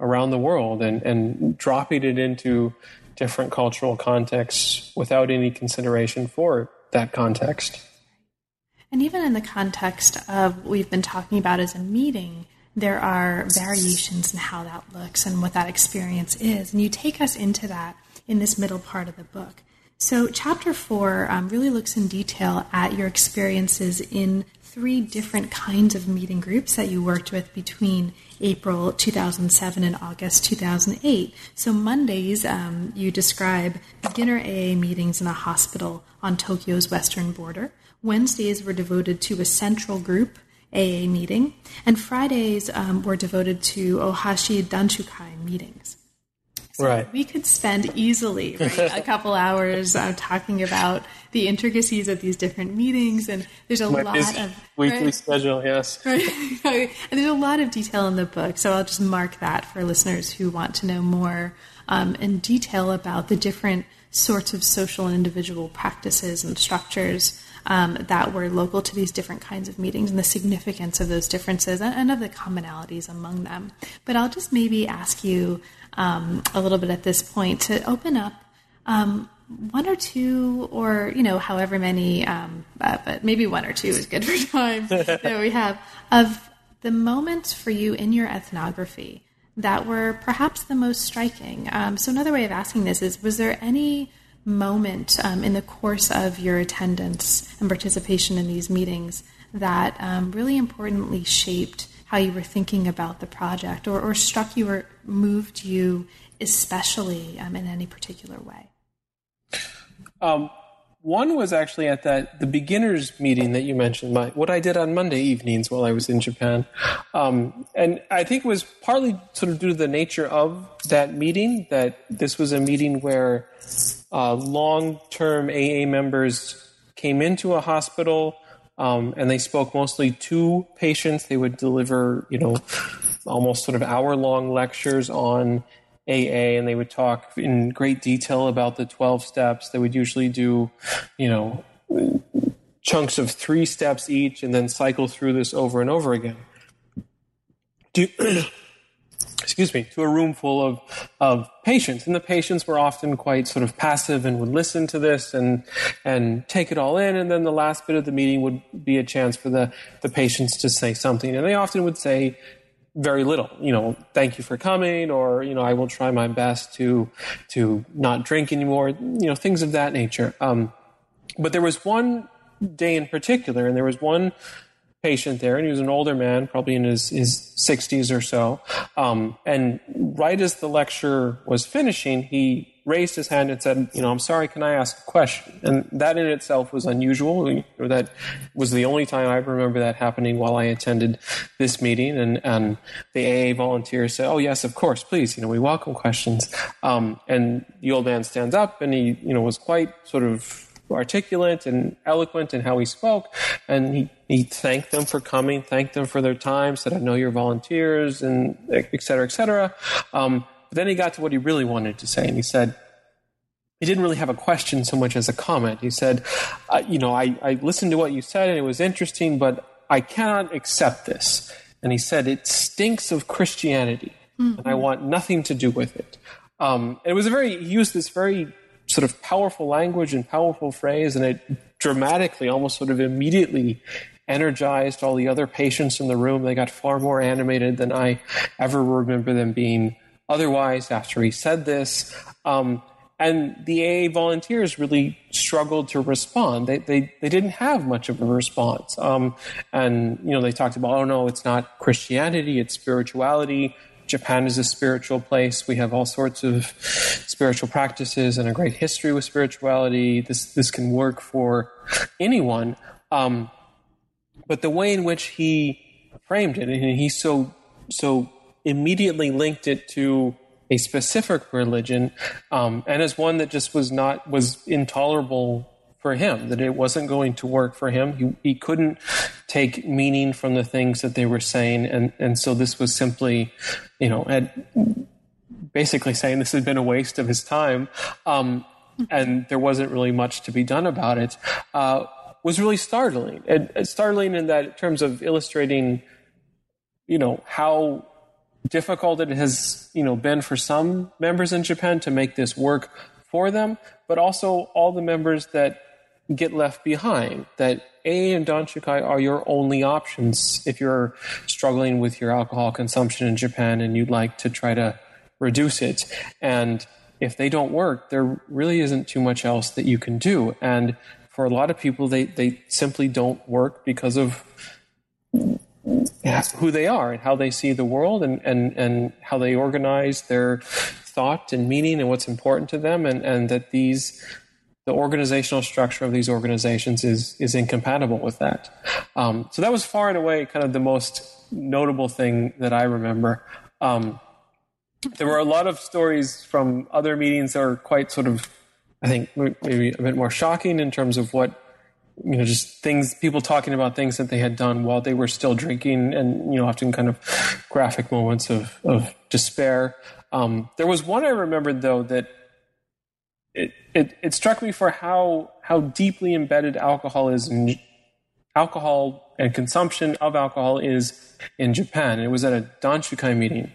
around the world and, and dropping it into different cultural contexts without any consideration for that context. And even in the context of what we've been talking about as a meeting, there are variations in how that looks and what that experience is. And you take us into that in this middle part of the book. So, chapter four um, really looks in detail at your experiences in three different kinds of meeting groups that you worked with between April 2007 and August 2008. So, Mondays, um, you describe beginner AA meetings in a hospital on Tokyo's western border. Wednesdays were devoted to a central group AA meeting, and Fridays um, were devoted to Ohashi Danshukai meetings. So right. We could spend easily right, a couple hours uh, talking about the intricacies of these different meetings, and there's a My lot of weekly right? schedule. Yes. Right. and there's a lot of detail in the book, so I'll just mark that for listeners who want to know more um, in detail about the different sorts of social and individual practices and structures um, that were local to these different kinds of meetings and the significance of those differences and, and of the commonalities among them. But I'll just maybe ask you um, a little bit at this point to open up um, one or two, or you know, however many, um, uh, but maybe one or two is good for time that we have of the moments for you in your ethnography that were perhaps the most striking. Um, so another way of asking this is: Was there any moment um, in the course of your attendance and participation in these meetings that um, really importantly shaped how you were thinking about the project, or, or struck you or moved you especially um, in any particular way? One was actually at that the beginners meeting that you mentioned, my, what I did on Monday evenings while I was in Japan, um, and I think it was partly sort of due to the nature of that meeting that this was a meeting where uh, long-term AA members came into a hospital um, and they spoke mostly to patients. They would deliver, you know, almost sort of hour-long lectures on AA and they would talk in great detail about the 12 steps. They would usually do, you know, chunks of three steps each and then cycle through this over and over again. Do, excuse me, to a room full of, of patients. And the patients were often quite sort of passive and would listen to this and, and take it all in. And then the last bit of the meeting would be a chance for the, the patients to say something. And they often would say, very little. You know, thank you for coming, or you know, I will try my best to to not drink anymore. You know, things of that nature. Um, but there was one day in particular, and there was one patient there, and he was an older man, probably in his his sixties or so. Um, and right as the lecture was finishing, he raised his hand and said, "You know, I'm sorry. Can I ask a question?" And that in itself was unusual. Or that was the only time I remember that happening while I attended this meeting. And and the AA volunteers said, "Oh yes, of course, please. You know, we welcome questions." Um, and the old man stands up, and he you know was quite sort of articulate and eloquent in how he spoke, and he he thanked them for coming, thanked them for their time, said, "I know you're volunteers," and et cetera, et cetera. Um, then he got to what he really wanted to say, and he said, he didn't really have a question so much as a comment. He said, uh, You know, I, I listened to what you said and it was interesting, but I cannot accept this. And he said, It stinks of Christianity, mm-hmm. and I want nothing to do with it. Um, it was a very, he used this very sort of powerful language and powerful phrase, and it dramatically, almost sort of immediately energized all the other patients in the room. They got far more animated than I ever remember them being otherwise after he said this. Um, and the AA volunteers really struggled to respond. They, they, they didn't have much of a response. Um, and, you know, they talked about, oh no, it's not Christianity, it's spirituality. Japan is a spiritual place. We have all sorts of spiritual practices and a great history with spirituality. This, this can work for anyone. Um, but the way in which he framed it, and he so, so immediately linked it to a specific religion, um, and as one that just was not was intolerable for him. That it wasn't going to work for him. He he couldn't take meaning from the things that they were saying, and and so this was simply, you know, had basically saying this had been a waste of his time, um, and there wasn't really much to be done about it. Uh, was really startling. And, and startling in that in terms of illustrating, you know, how difficult it has you know been for some members in Japan to make this work for them, but also all the members that get left behind. That A and Danshukai are your only options if you're struggling with your alcohol consumption in Japan and you'd like to try to reduce it. And if they don't work, there really isn't too much else that you can do. And for a lot of people, they, they simply don't work because of who they are and how they see the world and, and, and how they organize their thought and meaning and what's important to them and, and that these the organizational structure of these organizations is is incompatible with that. Um, so that was far and away kind of the most notable thing that I remember. Um, there were a lot of stories from other meetings that were quite sort of, I think, maybe a bit more shocking in terms of what you know, just things, people talking about things that they had done while they were still drinking, and you know, often kind of graphic moments of of despair. Um, there was one I remembered though that it, it, it struck me for how how deeply embedded alcohol is in alcohol and consumption of alcohol is in Japan. It was at a Danshukai meeting,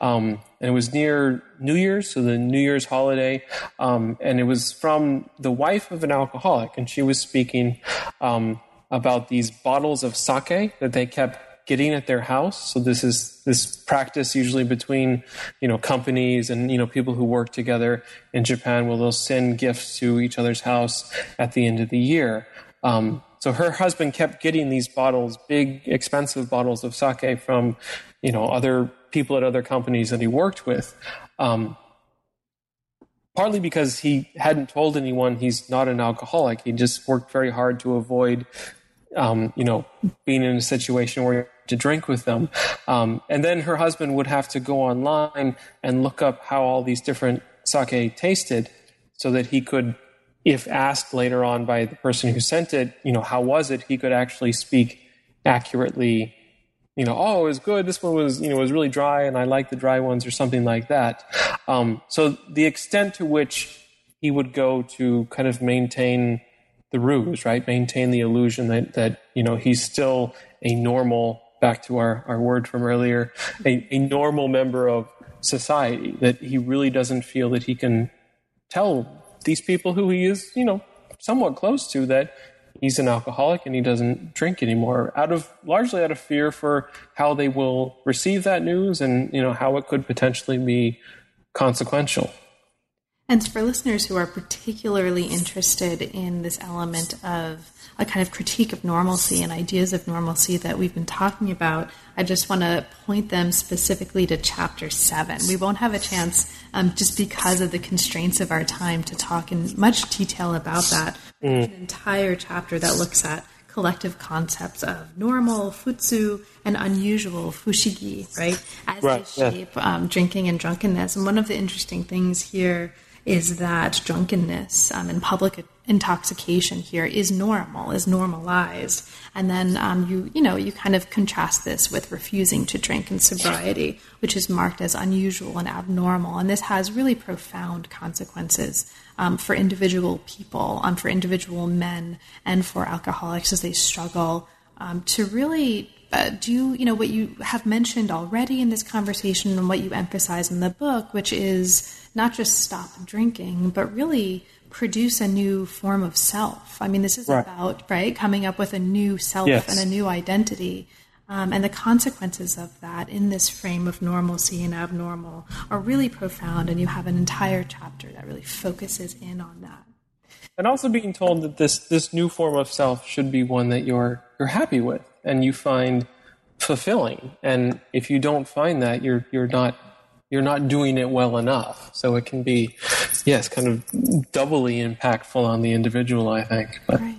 um, and it was near New Year's, so the New Year's holiday, um, and it was from the wife of an alcoholic, and she was speaking um, about these bottles of sake that they kept getting at their house. So this is this practice usually between you know companies and you know people who work together in Japan, where they'll send gifts to each other's house at the end of the year. Um, so her husband kept getting these bottles, big, expensive bottles of sake from, you know, other people at other companies that he worked with. Um, partly because he hadn't told anyone he's not an alcoholic. He just worked very hard to avoid, um, you know, being in a situation where to drink with them. Um, and then her husband would have to go online and look up how all these different sake tasted so that he could if asked later on by the person who sent it, you know, how was it, he could actually speak accurately, you know, oh, it was good. This one was, you know, was really dry and I like the dry ones or something like that. Um, so the extent to which he would go to kind of maintain the ruse, right? Maintain the illusion that, that, you know, he's still a normal, back to our, our word from earlier, a, a normal member of society, that he really doesn't feel that he can tell these people who he is, you know, somewhat close to that he's an alcoholic and he doesn't drink anymore out of largely out of fear for how they will receive that news and you know how it could potentially be consequential and for listeners who are particularly interested in this element of a kind of critique of normalcy and ideas of normalcy that we've been talking about, I just want to point them specifically to chapter seven. We won't have a chance, um, just because of the constraints of our time, to talk in much detail about that. Mm. An entire chapter that looks at collective concepts of normal, futsu, and unusual, fushigi, right? As right, they shape yeah. um, drinking and drunkenness. And one of the interesting things here is that drunkenness um, and public intoxication here is normal, is normalized. And then um, you, you know, you kind of contrast this with refusing to drink and sobriety, which is marked as unusual and abnormal. And this has really profound consequences um, for individual people, um, for individual men, and for alcoholics as they struggle um, to really uh, do you you know what you have mentioned already in this conversation and what you emphasize in the book, which is not just stop drinking, but really produce a new form of self. I mean, this is right. about right coming up with a new self yes. and a new identity. Um, and the consequences of that in this frame of normalcy and abnormal are really profound, and you have an entire chapter that really focuses in on that. And also being told that this this new form of self should be one that you're you're happy with and you find fulfilling. And if you don't find that, you're you're not you're not doing it well enough. So it can be, yes, kind of doubly impactful on the individual, I think. But. Right.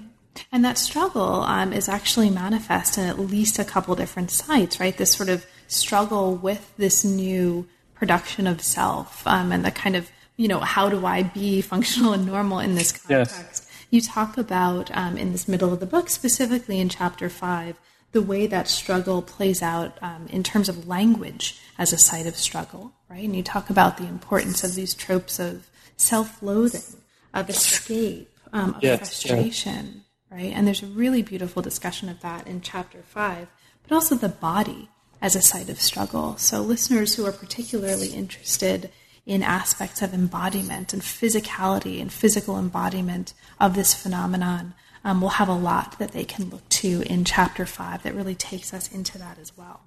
And that struggle um, is actually manifest in at least a couple different sites, right? This sort of struggle with this new production of self um, and the kind of, you know, how do I be functional and normal in this context? Yes. You talk about um, in this middle of the book, specifically in chapter five, the way that struggle plays out um, in terms of language as a site of struggle, right? And you talk about the importance of these tropes of self-loathing, of escape, um, of yes, frustration, yeah. right? And there's a really beautiful discussion of that in chapter five, but also the body as a site of struggle. So listeners who are particularly interested in aspects of embodiment and physicality and physical embodiment of this phenomenon um, will have a lot that they can look to in chapter five that really takes us into that as well.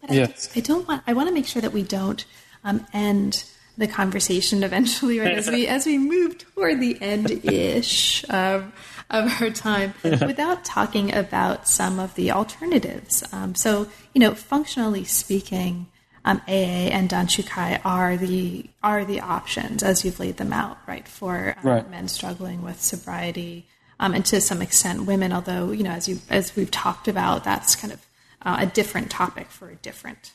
But yes. I, I don't want. I want to make sure that we don't um, end the conversation eventually, right? As we as we move toward the end ish of of our time, without talking about some of the alternatives. Um, so, you know, functionally speaking, um, AA and Danshukai are the are the options as you've laid them out, right? For um, right. men struggling with sobriety, um, and to some extent women. Although you know, as you as we've talked about, that's kind of uh, a different topic for a different.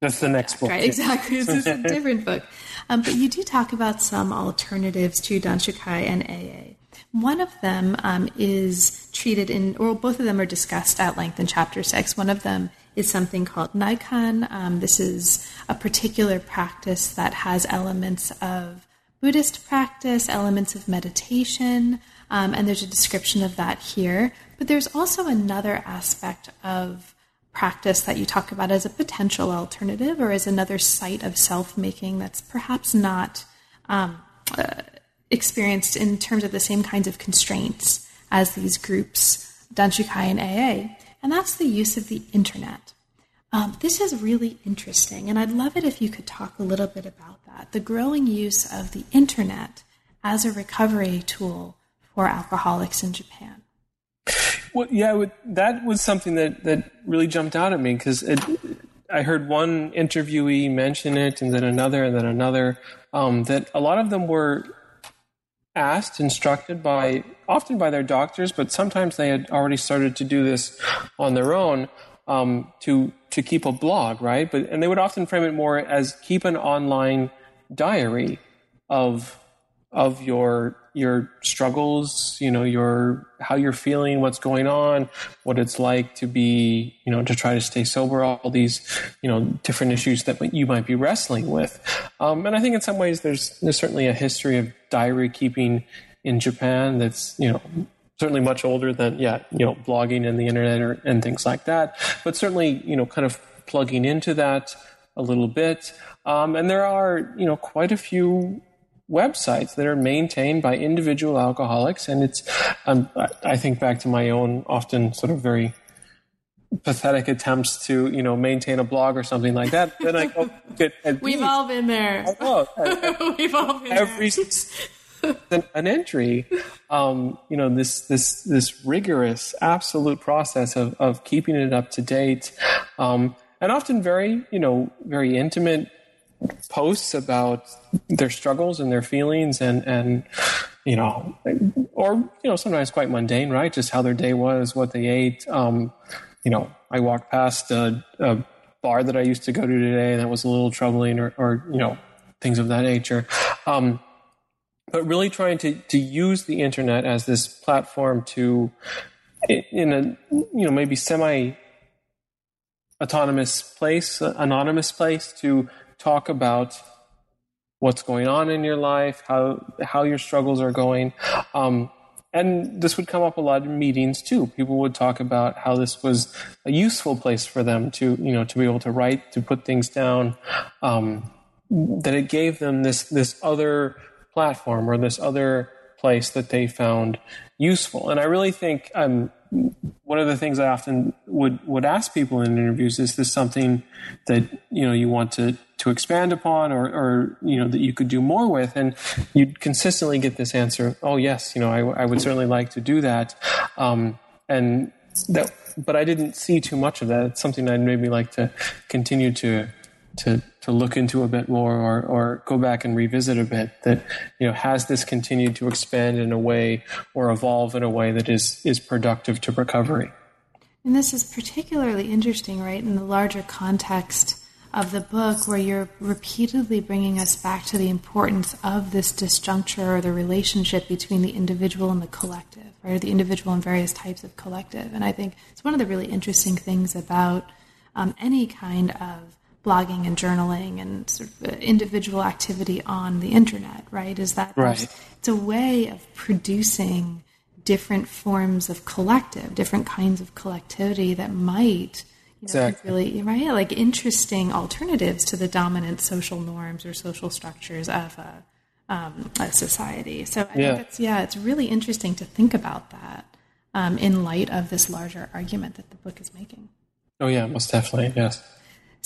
That's the next book, right? Exactly, it's a different book. Um, but you do talk about some alternatives to Danshukai and AA. One of them um, is treated in, or both of them are discussed at length in chapter six. One of them is something called Naikan. Um, this is a particular practice that has elements of Buddhist practice, elements of meditation, um, and there's a description of that here. But there's also another aspect of practice that you talk about as a potential alternative or as another site of self making that's perhaps not um, uh, experienced in terms of the same kinds of constraints as these groups, Danshukai and AA, and that's the use of the internet. Um, this is really interesting, and I'd love it if you could talk a little bit about that the growing use of the internet as a recovery tool alcoholics in Japan. Well, yeah, that was something that, that really jumped out at me because I heard one interviewee mention it, and then another, and then another. Um, that a lot of them were asked, instructed by often by their doctors, but sometimes they had already started to do this on their own um, to to keep a blog, right? But and they would often frame it more as keep an online diary of of your your struggles, you know, your how you're feeling, what's going on, what it's like to be, you know, to try to stay sober, all these, you know, different issues that you might be wrestling with. Um, and I think in some ways there's there's certainly a history of diary keeping in Japan that's you know certainly much older than yeah you know blogging and the internet or, and things like that, but certainly you know kind of plugging into that a little bit. Um, and there are you know quite a few websites that are maintained by individual alcoholics, and it's um, I think back to my own often sort of very pathetic attempts to you know maintain a blog or something like that then i go get we've all been there. I know, I, we've all been every there. an entry um, you know this this this rigorous absolute process of of keeping it up to date um, and often very you know very intimate posts about their struggles and their feelings and and you know or you know sometimes quite mundane right just how their day was what they ate um, you know, I walked past a, a, bar that I used to go to today and that was a little troubling, or, or you know, things of that nature. Um, but really trying to to use the internet as this platform to, in a you know maybe semi autonomous place, anonymous place, to talk about what's going on in your life, how how your struggles are going. Um, and this would come up a lot in meetings too. People would talk about how this was a useful place for them to, you know, to be able to write, to put things down. Um, that it gave them this this other platform or this other place that they found useful. And I really think um, one of the things I often would would ask people in interviews is this something that you know you want to to expand upon or or you know that you could do more with. And you'd consistently get this answer oh yes you know I, I would certainly like to do that. Um, and that but I didn't see too much of that. It's something I'd maybe like to continue to to to look into a bit more or or go back and revisit a bit that you know has this continued to expand in a way or evolve in a way that is is productive to recovery? And this is particularly interesting right in the larger context of the book where you're repeatedly bringing us back to the importance of this disjuncture or the relationship between the individual and the collective, right? The individual and various types of collective. And I think it's one of the really interesting things about um, any kind of blogging and journaling and sort of uh, individual activity on the internet, right? Is that right. it's a way of producing different forms of collective, different kinds of collectivity that might you know, exactly. really right like interesting alternatives to the dominant social norms or social structures of a, um, a society. So I yeah. think it's yeah, it's really interesting to think about that um, in light of this larger argument that the book is making. Oh yeah, most definitely yes.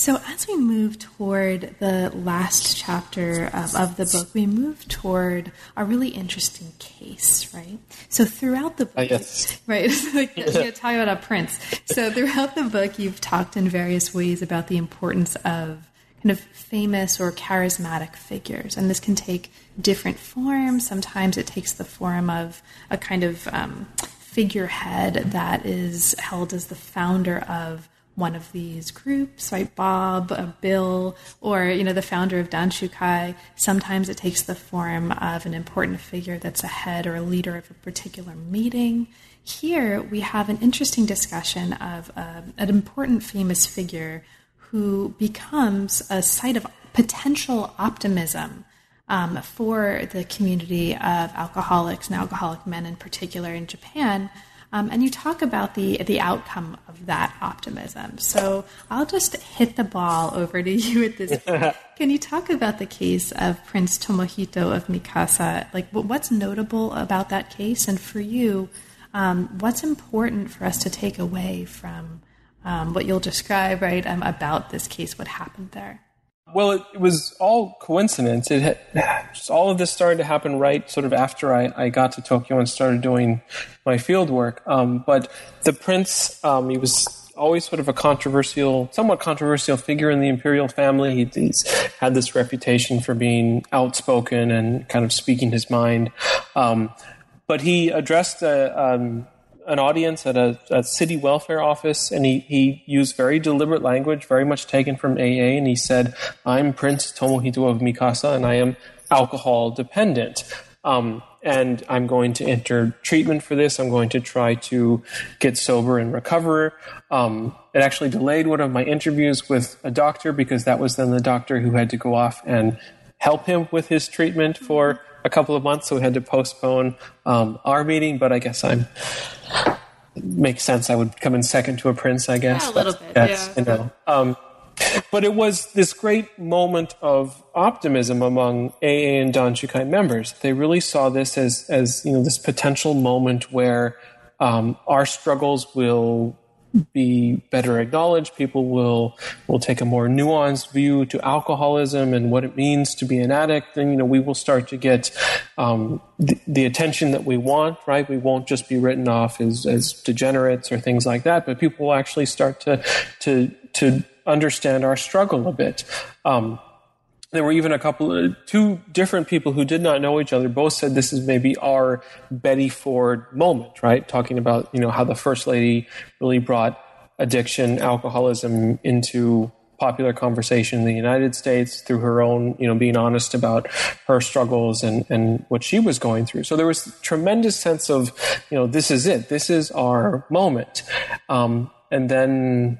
So, as we move toward the last chapter of, of, the book, we move toward a really interesting case, right? So, throughout the book, uh, yes. right, like, you know, talking about a prince. So, throughout the book, you've talked in various ways about the importance of kind of famous or charismatic figures. And this can take different forms. Sometimes it takes the form of a kind of um, figurehead that is held as the founder of one of these groups, right? Bob, uh, Bill, or you know the founder of Danshukai. Sometimes it takes the form of an important figure that's a head or a leader of a particular meeting. Here we have an interesting discussion of uh, an important famous figure who becomes a site of potential optimism um, for the community of alcoholics and alcoholic men in particular in Japan um, and you talk about the the outcome of that optimism. So I'll just hit the ball over to you at this point. Can you talk about the case of Prince Tomohito of Mikasa? Like, what's notable about that case, and for you, um, what's important for us to take away from um, what you'll describe, right, um, about this case? What happened there? Well, it, it, was all coincidence. It had, just all of this started to happen right sort of after I, I got to Tokyo and started doing my field work. Um, but the prince, um, he was always sort of a controversial, somewhat controversial figure in the imperial family. He, he's had this reputation for being outspoken and kind of speaking his mind. Um, but he addressed a, um, an audience at a, a, city welfare office, and he, he used very deliberate language, very much taken from AA, and he said, I'm Prince Tomohito of Mikasa, and I am alcohol dependent. Um, and I'm going to enter treatment for this. I'm going to try to get sober and recover. Um, it actually delayed one of my interviews with a doctor because that was then the doctor who had to go off and help him with his treatment for a couple of months, so we had to postpone um, our meeting. But I guess I'm makes sense. I would come in second to a prince. I guess yeah, a little bit. yeah. You know. Um, but it was this great moment of optimism among AA and Danshukai members. They really saw this as as you know this potential moment where um, our struggles will be better acknowledged. People will will take a more nuanced view to alcoholism and what it means to be an addict. And you know, we will start to get um, the, the, attention that we want. Right? We won't just be written off as as degenerates or things like that, but people will actually start to to to understand our struggle a bit. Um, there were even a couple, uh, two different people who did not know each other. Both said this is maybe our Betty Ford moment, right? Talking about you know how the first lady really brought addiction, alcoholism into popular conversation in the United States through her own, you know, being honest about her struggles and, and what she was going through. So there was tremendous sense of, you know, this is it. This is our moment. Um, and then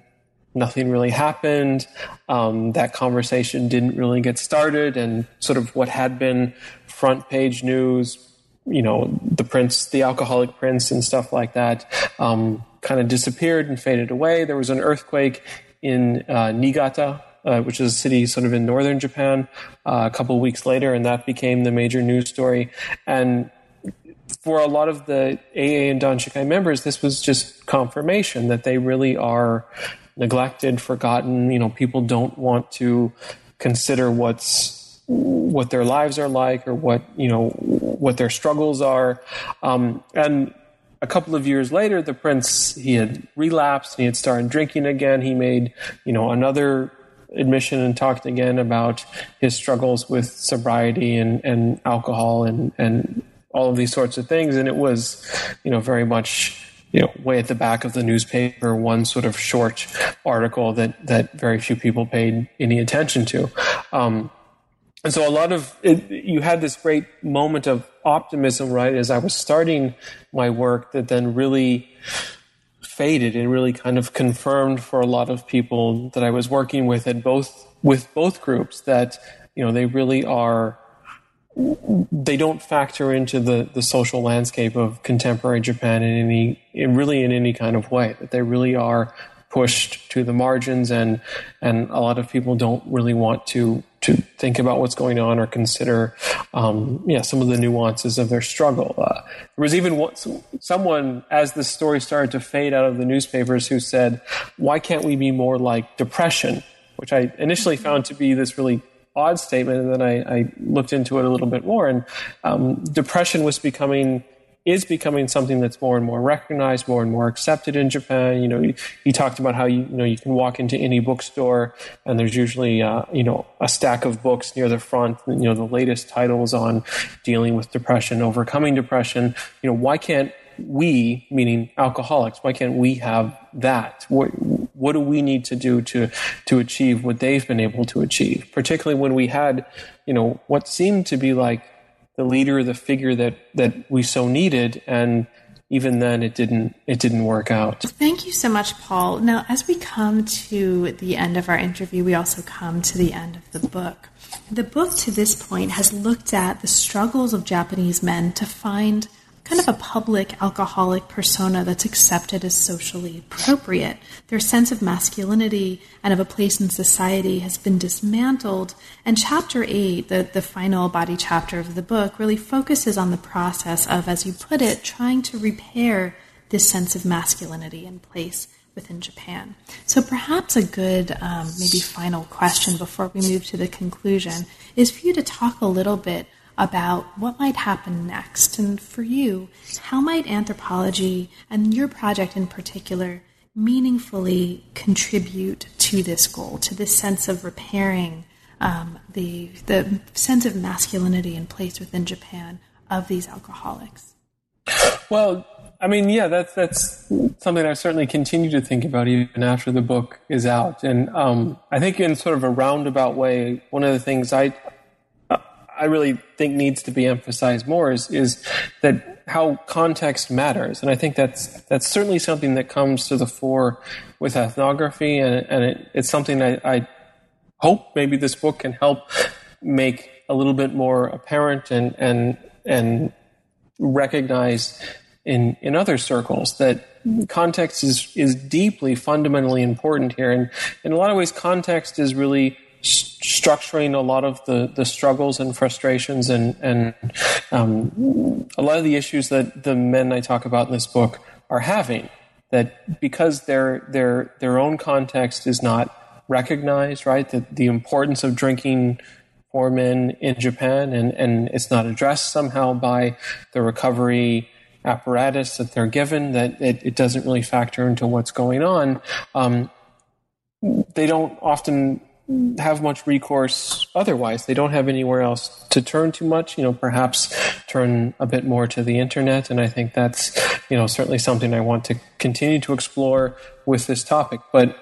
nothing really happened. Um, that conversation didn't really get started, and sort of what had been front page news, you know, the prince, the alcoholic prince, and stuff like that, um, kind of disappeared and faded away. There was an earthquake in uh, Niigata. Uh, which is a city sort of in northern Japan, uh, a couple weeks later, and that became the major news story. And for a lot of the AA and Danshukai members, this was just confirmation that they really are neglected, forgotten. You know, people don't want to consider what's what their lives are like or what you know what their struggles are. Um, and a couple of years later, the prince he had relapsed and he had started drinking again. He made you know another admission and talked again about his struggles with sobriety and, and alcohol and, and all of these sorts of things. And it was, you know, very much you know, way at the back of the newspaper, one sort of short article that that very few people paid any attention to. Um, and so a lot of it, you had this great moment of optimism, right, as I was starting my work, that then really faded and really kind of confirmed for a lot of people that I was working with at both with both groups that you know they really are they don't factor into the, the social landscape of contemporary Japan in any, in really in any kind of way. That they really are pushed to the margins, and and a lot of people don't really want to to think about what's going on or consider, um, yeah, some of the nuances of their struggle. Uh, there was even someone, as the story started to fade out of the newspapers, who said, "Why can't we be more like depression?" Which I initially found to be this really odd statement, and then I, I looked into it a little bit more, and um, depression was becoming is becoming something that's more and more recognized, more and more accepted in Japan. You know, he, talked about how you, you know you can walk into any bookstore and there's usually uh, you know a stack of books near the front. You know, the latest titles on dealing with depression, overcoming depression. You know, why can't we, meaning alcoholics, why can't we have that? What, what do we need to do to to achieve what they've been able to achieve? Particularly when we had, you know, what seemed to be like the leader, the figure that that we so needed, and even then it didn't it didn't work out. Thank you so much, Paul. Now, as we come to the end of our interview, we also come to the end of the book. The book to this point has looked at the struggles of Japanese men to find kind of a public alcoholic persona that's accepted as socially appropriate. Their sense of masculinity and of a place in society has been dismantled. And chapter eight, the, the final body chapter of the book, really focuses on the process of, as you put it, trying to repair this sense of masculinity in place within Japan. So perhaps a good, um, maybe final question before we move to the conclusion is for you to talk a little bit about what might happen next. And for you, how might anthropology and your project in particular meaningfully contribute to this goal, to this sense of repairing um, the, the sense of masculinity in place within Japan of these alcoholics? Well, I mean, yeah, that's that's something I certainly continue to think about even after the book is out. And um, I think in sort of a roundabout way, one of the things I I really think needs to be emphasized more is is that how context matters, and I think that's that's certainly something that comes to the fore with ethnography, and, and it, it's something that I hope maybe this book can help make a little bit more apparent and and and recognized in in other circles that context is is deeply fundamentally important here. And in a lot of ways context is really structuring a lot of the, the struggles and frustrations and, and um, a lot of the issues that the men I talk about in this book are having. That because their their their own context is not recognized, right? That the importance of drinking for men in Japan and, and it's not addressed somehow by the recovery apparatus that they're given, that it, it doesn't really factor into what's going on. Um, they don't often have much recourse otherwise. They don't have anywhere else to turn too much, you know, perhaps turn a bit more to the internet. And I think that's, you know, certainly something I want to continue to explore with this topic. But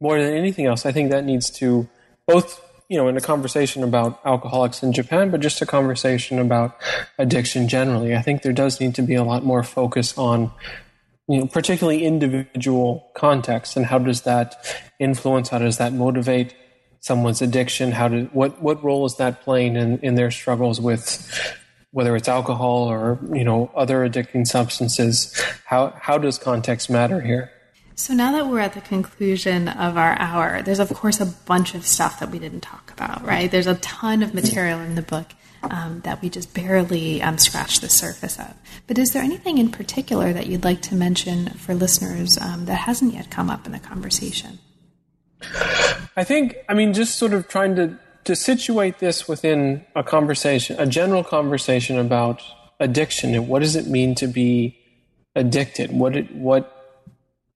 more than anything else, I think that needs to both, you know, in a conversation about alcoholics in Japan, but just a conversation about addiction generally. I think there does need to be a lot more focus on you know, particularly individual context, and how does that influence? How does that motivate someone's addiction? How do what what role is that playing in, in their struggles with whether it's alcohol or you know other addicting substances? How how does context matter here? So now that we're at the conclusion of our hour, there's of course a bunch of stuff that we didn't talk about, right? There's a ton of material in the book um, that we just barely um, scratched the surface of. But is there anything in particular that you'd like to mention for listeners um, that hasn't yet come up in the conversation? I think, I mean, just sort of trying to, to situate this within a conversation, a general conversation about addiction and what does it mean to be addicted? What, it, what,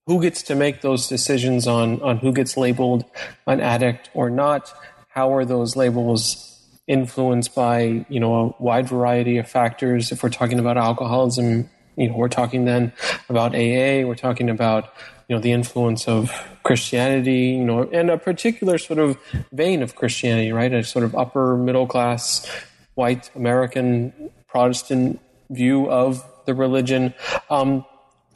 who gets to make those decisions on, on who gets labeled an addict or not? How are those labels influenced by you know a wide variety of factors. If we're talking about alcoholism, you know we're talking then about AA. We're talking about you know the influence of Christianity, you know, and a particular sort of vein of Christianity, right? A sort of upper middle class white American Protestant view of the religion. Um,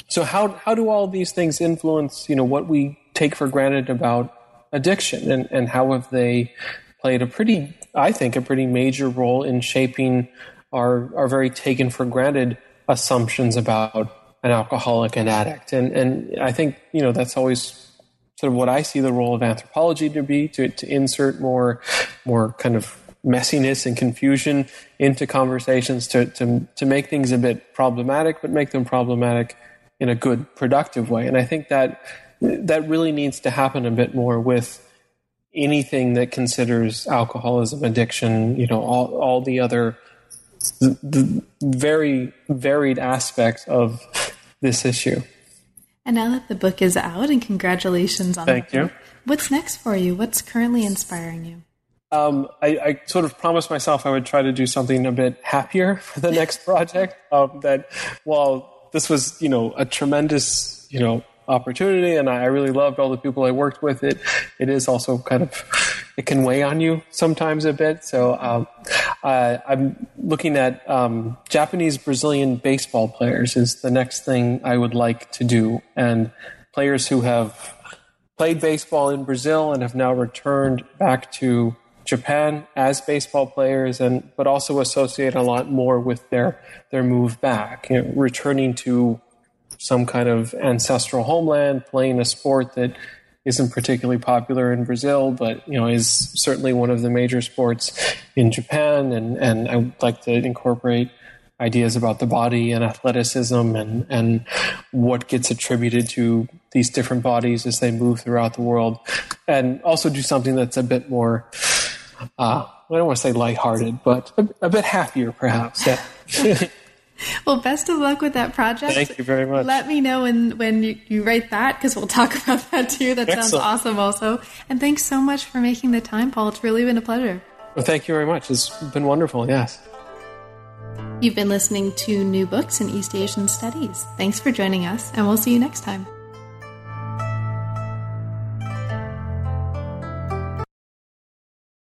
so how how do all these things influence you know what we take for granted about addiction and, and how have they played a pretty, I think, a pretty major role in shaping our, our very taken for granted assumptions about an alcoholic and addict. And, and I think, you know, that's always sort of what I see the role of anthropology to be, to, to insert more, more kind of messiness and confusion into conversations to, to, to make things a bit problematic, but make them problematic in a good, productive way. And I think that that really needs to happen a bit more with anything that considers alcoholism, addiction, you know, all, all the other the, the very varied aspects of this issue. And now that the book is out, and congratulations on Thank the you. book, What's next for you? What's currently inspiring you? Um, I, I, sort of promised myself I would try to do something a bit happier for the next project. Um, that while this was, you know, a tremendous, you know, opportunity, and I really loved all the people I worked with. It it is also kind of it can weigh on you sometimes a bit. So um, I, I'm looking at um, Japanese Brazilian baseball players is the next thing I would like to do, and players who have played baseball in Brazil and have now returned back to Japan as baseball players, and but also associate a lot more with their their move back, you know, returning to some kind of ancestral homeland, playing a sport that isn't particularly popular in Brazil, but you know is certainly one of the major sports in Japan, and and I would like to incorporate ideas about the body and athleticism and and what gets attributed to these different bodies as they move throughout the world, and also do something that's a bit more. Uh, I don't want to say lighthearted, but a, a bit happier, perhaps. Yeah. Well, best of luck with that project. Thank you very much. Let me know when, when you, you write that because we'll talk about that too. That sounds awesome, also. And thanks so much for making the time, Paul. It's really been a pleasure. Well, thank you very much. It's been wonderful. Yes. You've been listening to New Books in East Asian Studies. Thanks for joining us, and we'll see you next time.